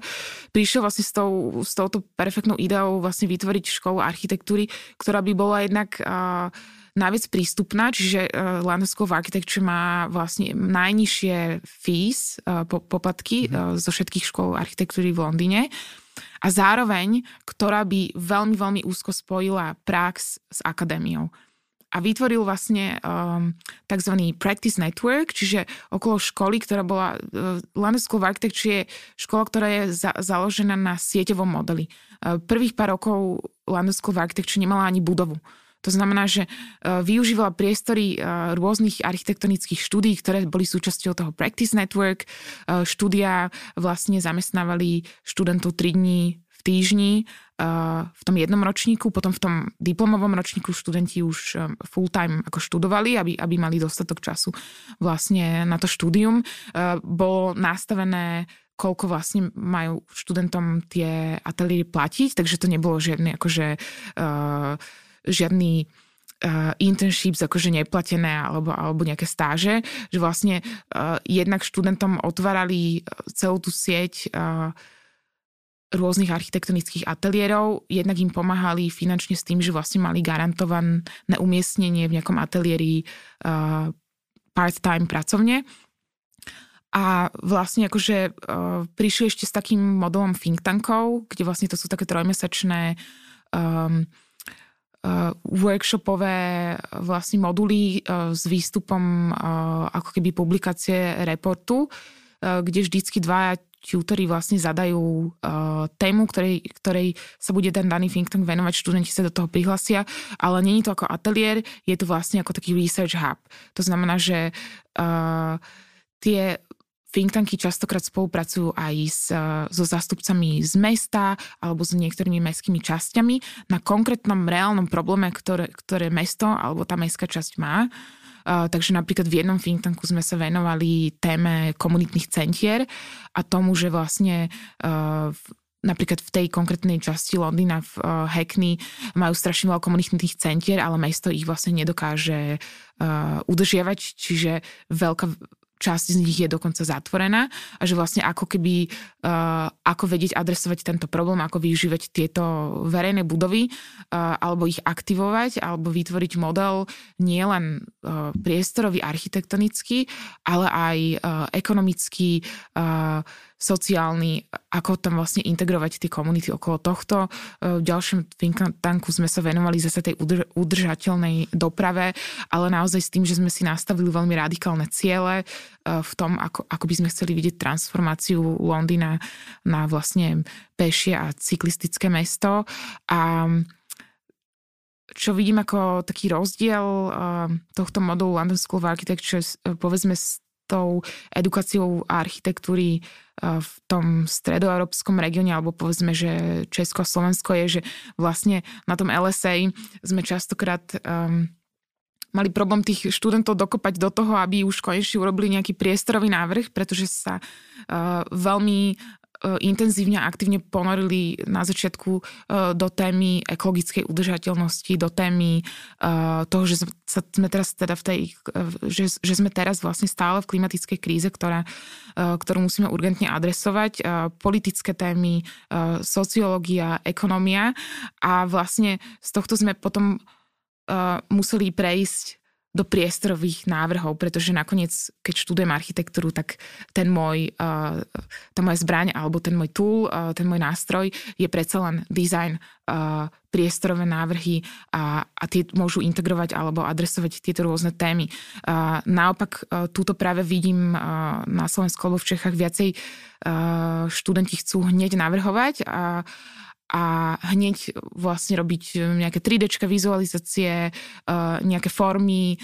prišiel vlastne s, tou, s touto perfektnou ideou vlastne vytvoriť školu architektúry, ktorá by bola jednak uh, najviac prístupná, čiže uh, London School of Architecture má vlastne najnižšie fees, uh, poplatky uh, zo všetkých škôl architektúry v Londýne. A zároveň, ktorá by veľmi, veľmi úzko spojila prax s akadémiou a vytvoril vlastne um, tzv. practice network, čiže okolo školy, ktorá bola, uh, London School of Architecture je škola, ktorá je za, založená na sieťovom modeli. Uh, prvých pár rokov London School of Architecture nemala ani budovu. To znamená, že uh, využívala priestory uh, rôznych architektonických štúdí, ktoré boli súčasťou toho Practice Network. Uh, štúdia vlastne zamestnávali študentov 3 dní v týždni v tom jednom ročníku, potom v tom diplomovom ročníku študenti už full time ako študovali, aby, aby mali dostatok času vlastne na to štúdium. Bolo nastavené koľko vlastne majú študentom tie ateliéry platiť, takže to nebolo žiadny akože žiadny uh, internships akože neplatené alebo, alebo nejaké stáže, že vlastne uh, jednak študentom otvárali celú tú sieť uh, rôznych architektonických ateliérov. Jednak im pomáhali finančne s tým, že vlastne mali garantované umiestnenie v nejakom ateliéri uh, part-time pracovne. A vlastne akože uh, prišli ešte s takým modelom think tankov, kde vlastne to sú také trojmesačné um, uh, workshopové vlastne moduly uh, s výstupom uh, ako keby publikácie reportu, uh, kde vždycky dvaja tutory vlastne zadajú uh, tému, ktorej, ktorej sa bude ten daný think tank venovať, študenti sa do toho prihlasia, ale je to ako ateliér, je to vlastne ako taký research hub. To znamená, že uh, tie think tanky častokrát spolupracujú aj s, so zástupcami z mesta alebo s niektorými mestskými časťami na konkrétnom reálnom probléme, ktoré, ktoré mesto alebo tá mestská časť má. Uh, takže napríklad v jednom think tanku sme sa venovali téme komunitných centier a tomu, že vlastne uh, napríklad v tej konkrétnej časti Londýna v uh, Hackney majú strašne veľa komunitných centier, ale mesto ich vlastne nedokáže udržiavať, čiže veľká časť z nich je dokonca zatvorená a že vlastne ako keby, uh, ako vedieť adresovať tento problém, ako využívať tieto verejné budovy uh, alebo ich aktivovať alebo vytvoriť model nielen uh, priestorový, architektonický, ale aj uh, ekonomický, uh, sociálny, ako tam vlastne integrovať tie komunity okolo tohto. V ďalšom think tanku sme sa venovali zase tej udržateľnej doprave, ale naozaj s tým, že sme si nastavili veľmi radikálne ciele v tom, ako, ako by sme chceli vidieť transformáciu Londýna na vlastne pešie a cyklistické mesto. A čo vidím ako taký rozdiel tohto modulu London School of Architecture, povedzme s tou edukáciou architektúry v tom stredoeurópskom regióne, alebo povedzme, že Česko a Slovensko je, že vlastne na tom LSA sme častokrát um, mali problém tých študentov dokopať do toho, aby už konečne urobili nejaký priestorový návrh, pretože sa uh, veľmi E, intenzívne a aktívne ponorili na začiatku e, do témy ekologickej udržateľnosti, do témy e, toho, že sme teraz teda v tej, že, že sme teraz vlastne stále v klimatickej kríze, ktorá, ktorú musíme urgentne adresovať, politické témy, sociológia, ekonomia. A vlastne z tohto sme potom museli prejsť do priestorových návrhov, pretože nakoniec, keď študujem architektúru, tak ten môj, uh, tá moja zbraň alebo ten môj tool, uh, ten môj nástroj je predsa len design, uh, priestorové návrhy a, a tie môžu integrovať alebo adresovať tieto rôzne témy. Uh, naopak, túto práve vidím na Slovensku alebo v Čechách viacej študenti chcú hneď navrhovať a a hneď vlastne robiť e, nejaké 3D vizualizácie, e, nejaké formy, e,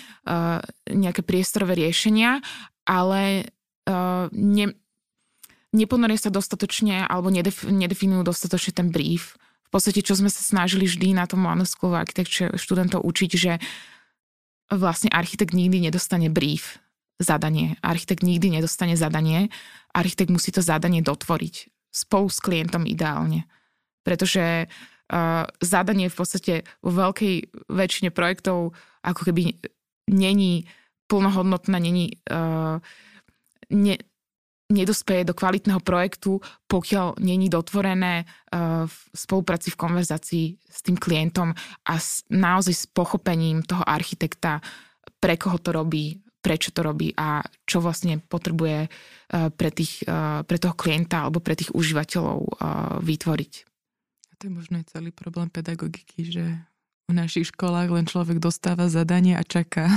nejaké priestorové riešenia, ale ne, neponoria sa dostatočne alebo nedef, nedefinujú dostatočne ten brief. V podstate, čo sme sa snažili vždy na tom One School študentov učiť, že vlastne architekt nikdy nedostane brief, zadanie. Architekt nikdy nedostane zadanie. Architekt musí to zadanie dotvoriť spolu s klientom ideálne pretože uh, zadanie v podstate vo veľkej väčšine projektov ako keby není plnohodnotná, není, uh, ne, nedospeje do kvalitného projektu, pokiaľ není dotvorené uh, v spolupráci, v konverzácii s tým klientom a s, naozaj s pochopením toho architekta, pre koho to robí, prečo to robí a čo vlastne potrebuje pre, tých, pre toho klienta alebo pre tých užívateľov vytvoriť to je možno aj celý problém pedagogiky, že v našich školách len človek dostáva zadanie a čaká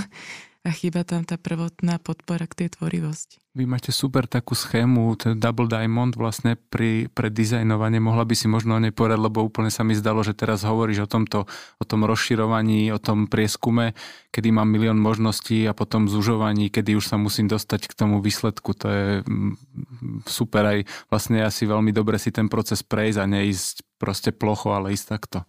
a chýba tam tá prvotná podpora k tej tvorivosti. Vy máte super takú schému, ten Double Diamond vlastne pri, pre dizajnovanie. Mohla by si možno o nej povedať, lebo úplne sa mi zdalo, že teraz hovoríš o tomto, o tom rozširovaní, o tom prieskume, kedy mám milión možností a potom zužovaní, kedy už sa musím dostať k tomu výsledku. To je mm, super aj vlastne asi veľmi dobre si ten proces prejsť a neísť proste plocho, ale ísť takto.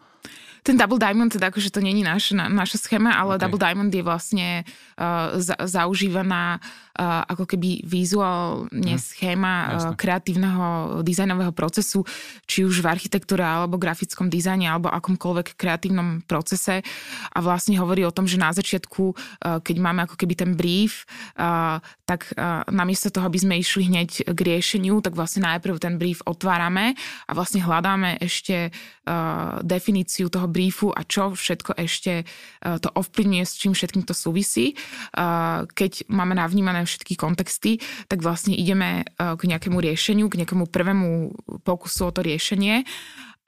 Ten Double Diamond, teda akože to není naš, na, naša schéma, ale okay. Double Diamond je vlastne uh, za, zaužívaná uh, ako keby vizuálne hm. schéma uh, kreatívneho dizajnového procesu, či už v architektúre alebo grafickom dizajne alebo akomkoľvek kreatívnom procese a vlastne hovorí o tom, že na začiatku, uh, keď máme ako keby ten brief, uh, tak uh, namiesto toho, aby sme išli hneď k riešeniu, tak vlastne najprv ten brief otvárame a vlastne hľadáme ešte uh, definíciu toho briefu a čo všetko ešte e, to ovplyvňuje, s čím všetkým to súvisí. E, keď máme navnímané všetky kontexty, tak vlastne ideme e, k nejakému riešeniu, k nejakému prvému pokusu o to riešenie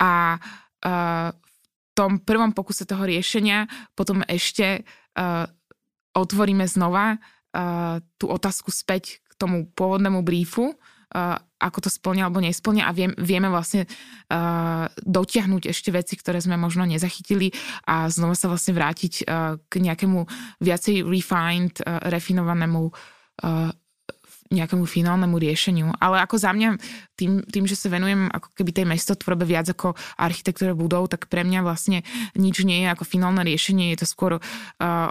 a v tom prvom pokuse toho riešenia potom ešte otvoríme znova tú otázku späť k tomu pôvodnému briefu, ako to splňa alebo nesplňa a viem, vieme vlastne uh, dotiahnuť ešte veci, ktoré sme možno nezachytili a znova sa vlastne vrátiť uh, k nejakému viacej refined, uh, refinovanému uh, nejakému finálnemu riešeniu. Ale ako za mňa, tým, tým, že sa venujem ako keby tej mestotvorbe viac ako architektúre budov, tak pre mňa vlastne nič nie je ako finálne riešenie. Je to skôr uh,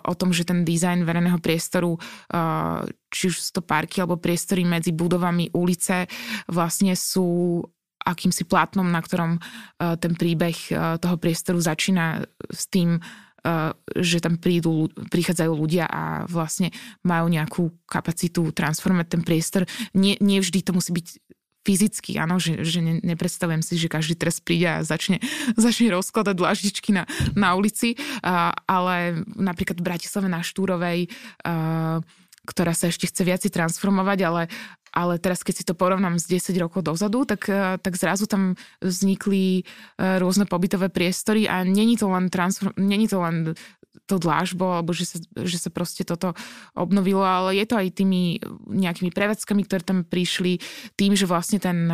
o tom, že ten dizajn verejného priestoru, uh, či už sú to parky alebo priestory medzi budovami, ulice, vlastne sú akýmsi plátnom, na ktorom ten príbeh toho priestoru začína s tým, že tam prídu, prichádzajú ľudia a vlastne majú nejakú kapacitu transformovať ten priestor. Nie, nie vždy to musí byť fyzicky, áno, že, že ne, nepredstavujem si, že každý teraz príde a začne, začne rozkladať dlaždičky na, na ulici, uh, ale napríklad v Bratislave na Štúrovej, uh, ktorá sa ešte chce viac transformovať, ale, ale teraz keď si to porovnám s 10 rokov dozadu, tak, tak zrazu tam vznikli rôzne pobytové priestory a není to len, transform, není to len to dlážbo, alebo že sa, že sa proste toto obnovilo, ale je to aj tými nejakými prevádzkami, ktoré tam prišli, tým, že vlastne ten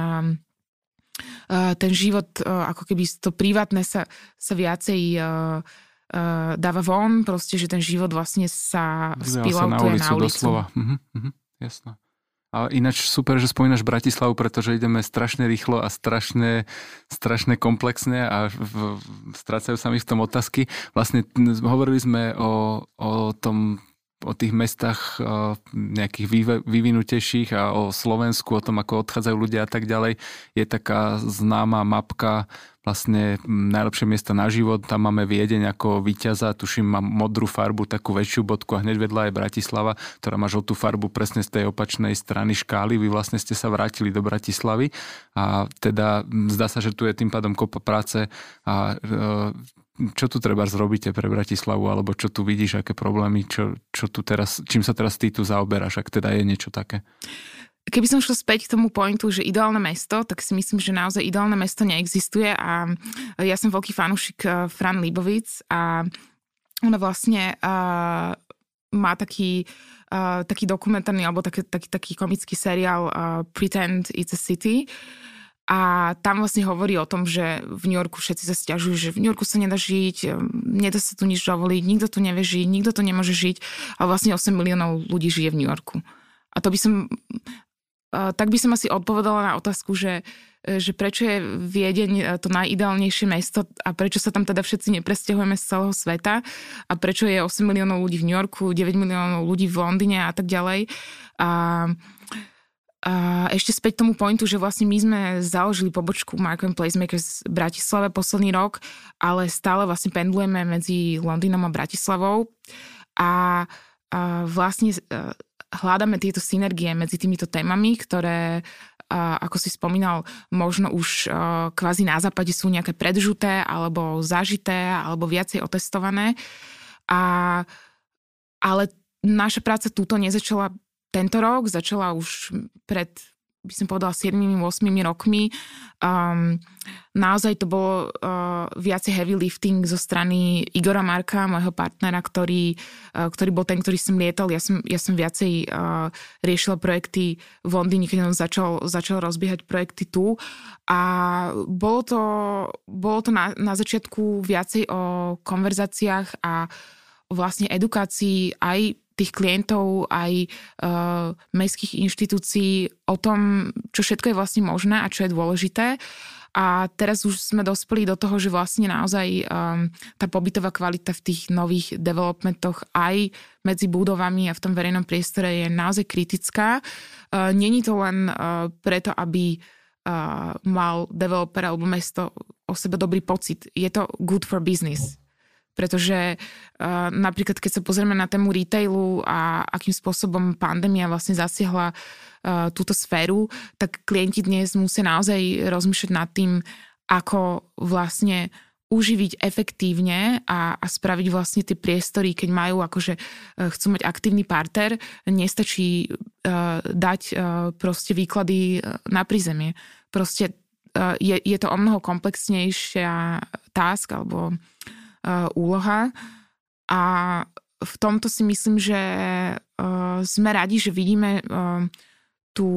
ten život, ako keby to privátne sa, sa viacej dáva von, proste, že ten život vlastne sa spilautuje na ulicu. Na ulicu. Doslova. Mhm, mhm, jasné. A ináč super, že spomínaš Bratislavu, pretože ideme strašne rýchlo a strašne, strašne komplexne a v, strácajú sa mi v tom otázky. Vlastne hovorili sme o, o tom o tých mestách nejakých vyvinutejších a o Slovensku, o tom, ako odchádzajú ľudia a tak ďalej, je taká známa mapka vlastne najlepšie miesta na život. Tam máme Viedeň ako víťaza, tuším, mám modrú farbu, takú väčšiu bodku a hneď vedľa je Bratislava, ktorá má žltú farbu presne z tej opačnej strany škály. Vy vlastne ste sa vrátili do Bratislavy a teda zdá sa, že tu je tým pádom kopa práce a čo tu treba zrobiť pre Bratislavu, alebo čo tu vidíš, aké problémy, čo, čo tu teraz, čím sa teraz ty tu zaoberáš, ak teda je niečo také? Keby som šla späť k tomu pointu, že ideálne mesto, tak si myslím, že naozaj ideálne mesto neexistuje a ja som veľký fanúšik eh, Fran Libovic a ona vlastne uh, má taký, uh, taký dokumentárny alebo taký, taký, taký komický seriál uh, Pretend It's a City, a tam vlastne hovorí o tom, že v New Yorku všetci sa stiažujú, že v New Yorku sa nedá žiť, nedá sa tu nič dovoliť, nikto tu nevie žiť, nikto tu nemôže žiť, ale vlastne 8 miliónov ľudí žije v New Yorku. A to by som, tak by som asi odpovedala na otázku, že, že prečo je Viedeň to najideálnejšie mesto a prečo sa tam teda všetci nepresťahujeme z celého sveta a prečo je 8 miliónov ľudí v New Yorku, 9 miliónov ľudí v Londýne a tak ďalej. A a ešte späť tomu pointu, že vlastne my sme založili pobočku Markham Placemakers v Bratislave posledný rok, ale stále vlastne pendlujeme medzi Londýnom a Bratislavou a, a vlastne e, hľadáme tieto synergie medzi týmito témami, ktoré a ako si spomínal, možno už kvázi na západe sú nejaké predžuté alebo zažité alebo viacej otestované. A, ale naša práca túto nezačala tento rok, začala už pred by som povedala 7-8 rokmi. Um, naozaj to bolo uh, viacej heavy lifting zo strany Igora Marka, môjho partnera, ktorý, uh, ktorý bol ten, ktorý som lietal. Ja som, ja som viacej uh, riešila projekty v Londýne, keď on začal, začal rozbiehať projekty tu. A bolo to, bolo to na, na začiatku viacej o konverzáciách a vlastne edukácii aj tých klientov, aj uh, mestských inštitúcií o tom, čo všetko je vlastne možné a čo je dôležité. A teraz už sme dospeli do toho, že vlastne naozaj um, tá pobytová kvalita v tých nových developmentoch aj medzi budovami a v tom verejnom priestore je naozaj kritická. Uh, Není to len uh, preto, aby uh, mal developer alebo mesto o sebe dobrý pocit. Je to good for business pretože uh, napríklad keď sa pozrieme na tému retailu a akým spôsobom pandémia vlastne zasiahla uh, túto sféru, tak klienti dnes musia naozaj rozmýšľať nad tým, ako vlastne uživiť efektívne a, a spraviť vlastne tie priestory, keď majú akože uh, chcú mať aktívny parter, nestačí uh, dať uh, proste výklady na prízemie. Proste uh, je, je to o mnoho komplexnejšia task alebo uh, úloha. A v tomto si myslím, že uh, sme radi, že vidíme uh, tú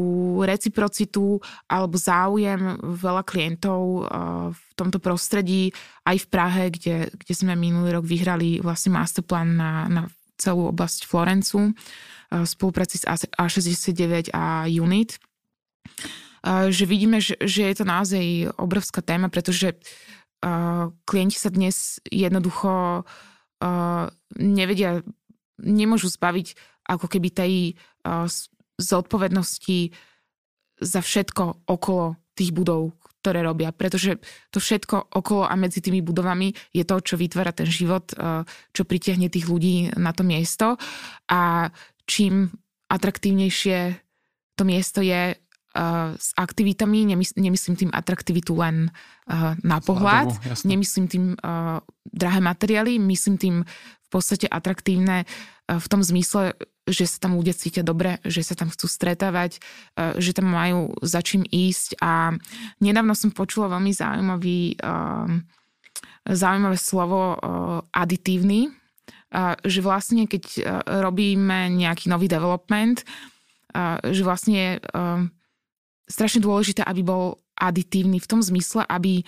reciprocitu alebo záujem veľa klientov v tomto prostredí aj v Prahe, kde, kde sme minulý rok vyhrali vlastne masterplan na, na celú oblasť Florencu v spolupráci s A69 a Unit. Že vidíme, že, že je to naozaj obrovská téma, pretože uh, klienti sa dnes jednoducho nevedia, nemôžu zbaviť ako keby tej zodpovednosti za všetko okolo tých budov, ktoré robia, pretože to všetko okolo a medzi tými budovami je to, čo vytvára ten život, čo pritiahne tých ľudí na to miesto. A čím atraktívnejšie to miesto je s aktivitami, nemys- nemyslím tým atraktivitu len uh, na pohľad, Sladovo, nemyslím tým uh, drahé materiály, myslím tým v podstate atraktívne uh, v tom zmysle, že sa tam ľudia cítia dobre, že sa tam chcú stretávať, uh, že tam majú za čím ísť. A nedávno som počula veľmi zaujímavý uh, zaujímavé slovo uh, aditívny, uh, že vlastne keď uh, robíme nejaký nový development, uh, že vlastne uh, strašne dôležité, aby bol aditívny v tom zmysle, aby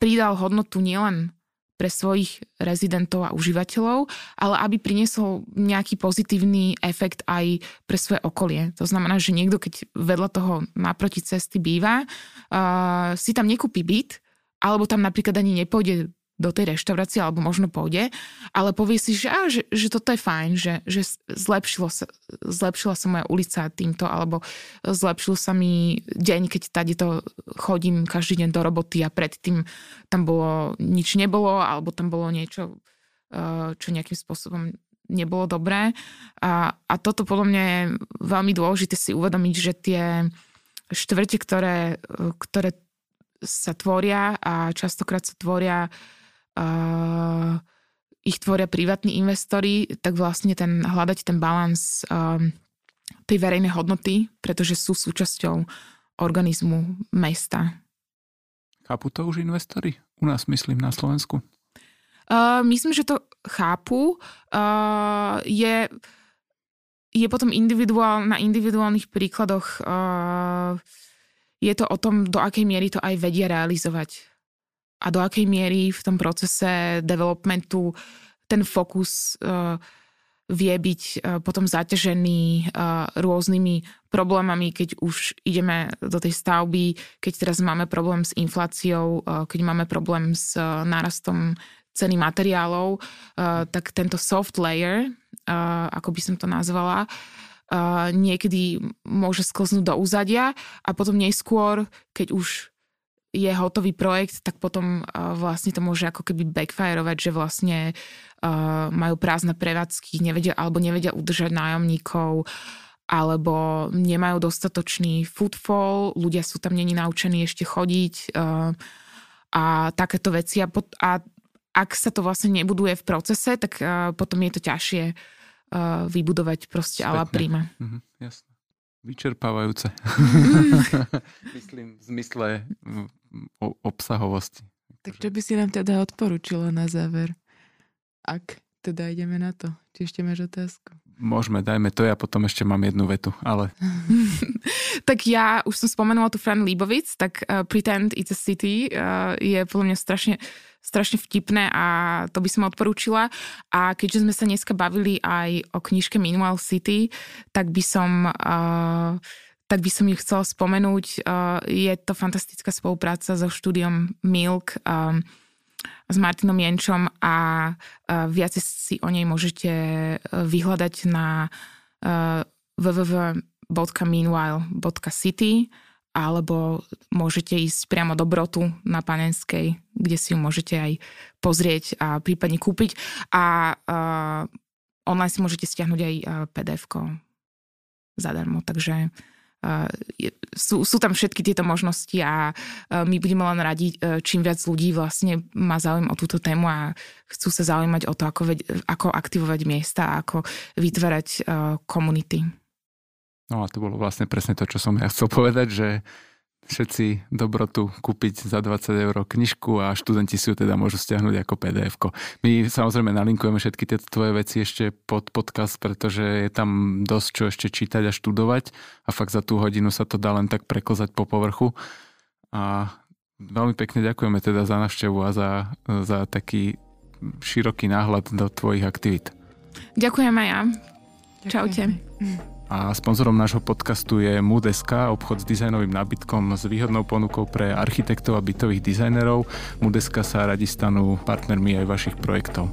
pridal hodnotu nielen pre svojich rezidentov a užívateľov, ale aby priniesol nejaký pozitívny efekt aj pre svoje okolie. To znamená, že niekto, keď vedľa toho naproti cesty býva, uh, si tam nekúpi byt, alebo tam napríklad ani nepôjde do tej reštaurácie, alebo možno pôjde, ale povie si, že, á, že, že toto je fajn, že, že zlepšilo sa, zlepšila sa moja ulica týmto, alebo zlepšil sa mi deň, keď tady to chodím každý deň do roboty a predtým tam bolo, nič nebolo, alebo tam bolo niečo, eh, čo nejakým spôsobom nebolo dobré. A, a toto podľa mňa je veľmi dôležité si uvedomiť, že tie štvrte, ktoré, ktoré sa tvoria a častokrát sa tvoria uh, uh, ich tvoria privátni investori, tak vlastne ten, hľadať ten balans um, tej verejnej hodnoty, pretože sú súčasťou organizmu mesta. Chápu to už investori? U nás myslím na Slovensku. Uh, myslím, že to chápu. Uh, je, je potom individuál, na individuálnych príkladoch uh, je to o tom, do akej miery to aj vedia realizovať a do akej miery v tom procese developmentu ten fokus uh, vie byť uh, potom zaťažený uh, rôznymi problémami, keď už ideme do tej stavby, keď teraz máme problém s infláciou, keď máme problém s nárastom ceny materiálov, tak tento soft layer, ako by som to nazvala, niekedy môže sklznúť do úzadia a potom neskôr, keď už je hotový projekt, tak potom uh, vlastne to môže ako keby backfireovať, že vlastne uh, majú prázdne prevádzky, nevedia alebo nevedia udržať nájomníkov, alebo nemajú dostatočný footfall, ľudia sú tam není naučení ešte chodiť uh, a takéto veci. A, pot, a ak sa to vlastne nebuduje v procese, tak uh, potom je to ťažšie uh, vybudovať proste ala príjme. Mhm, jasne. Vyčerpávajúce. Myslím v zmysle o obsahovosti. Tak čo by si nám teda odporúčila na záver? Ak teda ideme na to. Či ešte máš otázku? Môžeme, dajme to, ja potom ešte mám jednu vetu, ale... tak ja už som spomenula tu Fran Libovic, tak uh, Pretend It's a City uh, je podľa mňa strašne, strašne vtipné a to by som odporúčila. A keďže sme sa dneska bavili aj o knižke Minimal City, tak by som... Uh, tak by som ju chcela spomenúť. Je to fantastická spolupráca so štúdiom Milk s Martinom Jenčom a viac si o nej môžete vyhľadať na e, www.meanwhile.city alebo môžete ísť priamo do Brotu na Panenskej, kde si ju môžete aj pozrieť a prípadne kúpiť a uh, online si môžete stiahnuť aj pdf zadarmo, takže sú, sú tam všetky tieto možnosti a my budeme len radi, e, čím viac ľudí vlastne má záujem o túto tému a chcú sa zaujímať o to, ako, ako aktivovať miesta a ako vytvárať e, komunity. No a to bolo vlastne presne to, čo som ja chcel povedať, že všetci dobrotu kúpiť za 20 eur knižku a študenti si ju teda môžu stiahnuť ako pdf -ko. My samozrejme nalinkujeme všetky tieto tvoje veci ešte pod podcast, pretože je tam dosť čo ešte čítať a študovať a fakt za tú hodinu sa to dá len tak prekozať po povrchu. A veľmi pekne ďakujeme teda za návštevu a za, za taký široký náhľad do tvojich aktivít. Ďakujem aj ja. Čaute. A sponzorom nášho podcastu je Moodeska, obchod s dizajnovým nábytkom s výhodnou ponukou pre architektov a bytových dizajnerov. Moodeska sa radi stanú partnermi aj vašich projektov.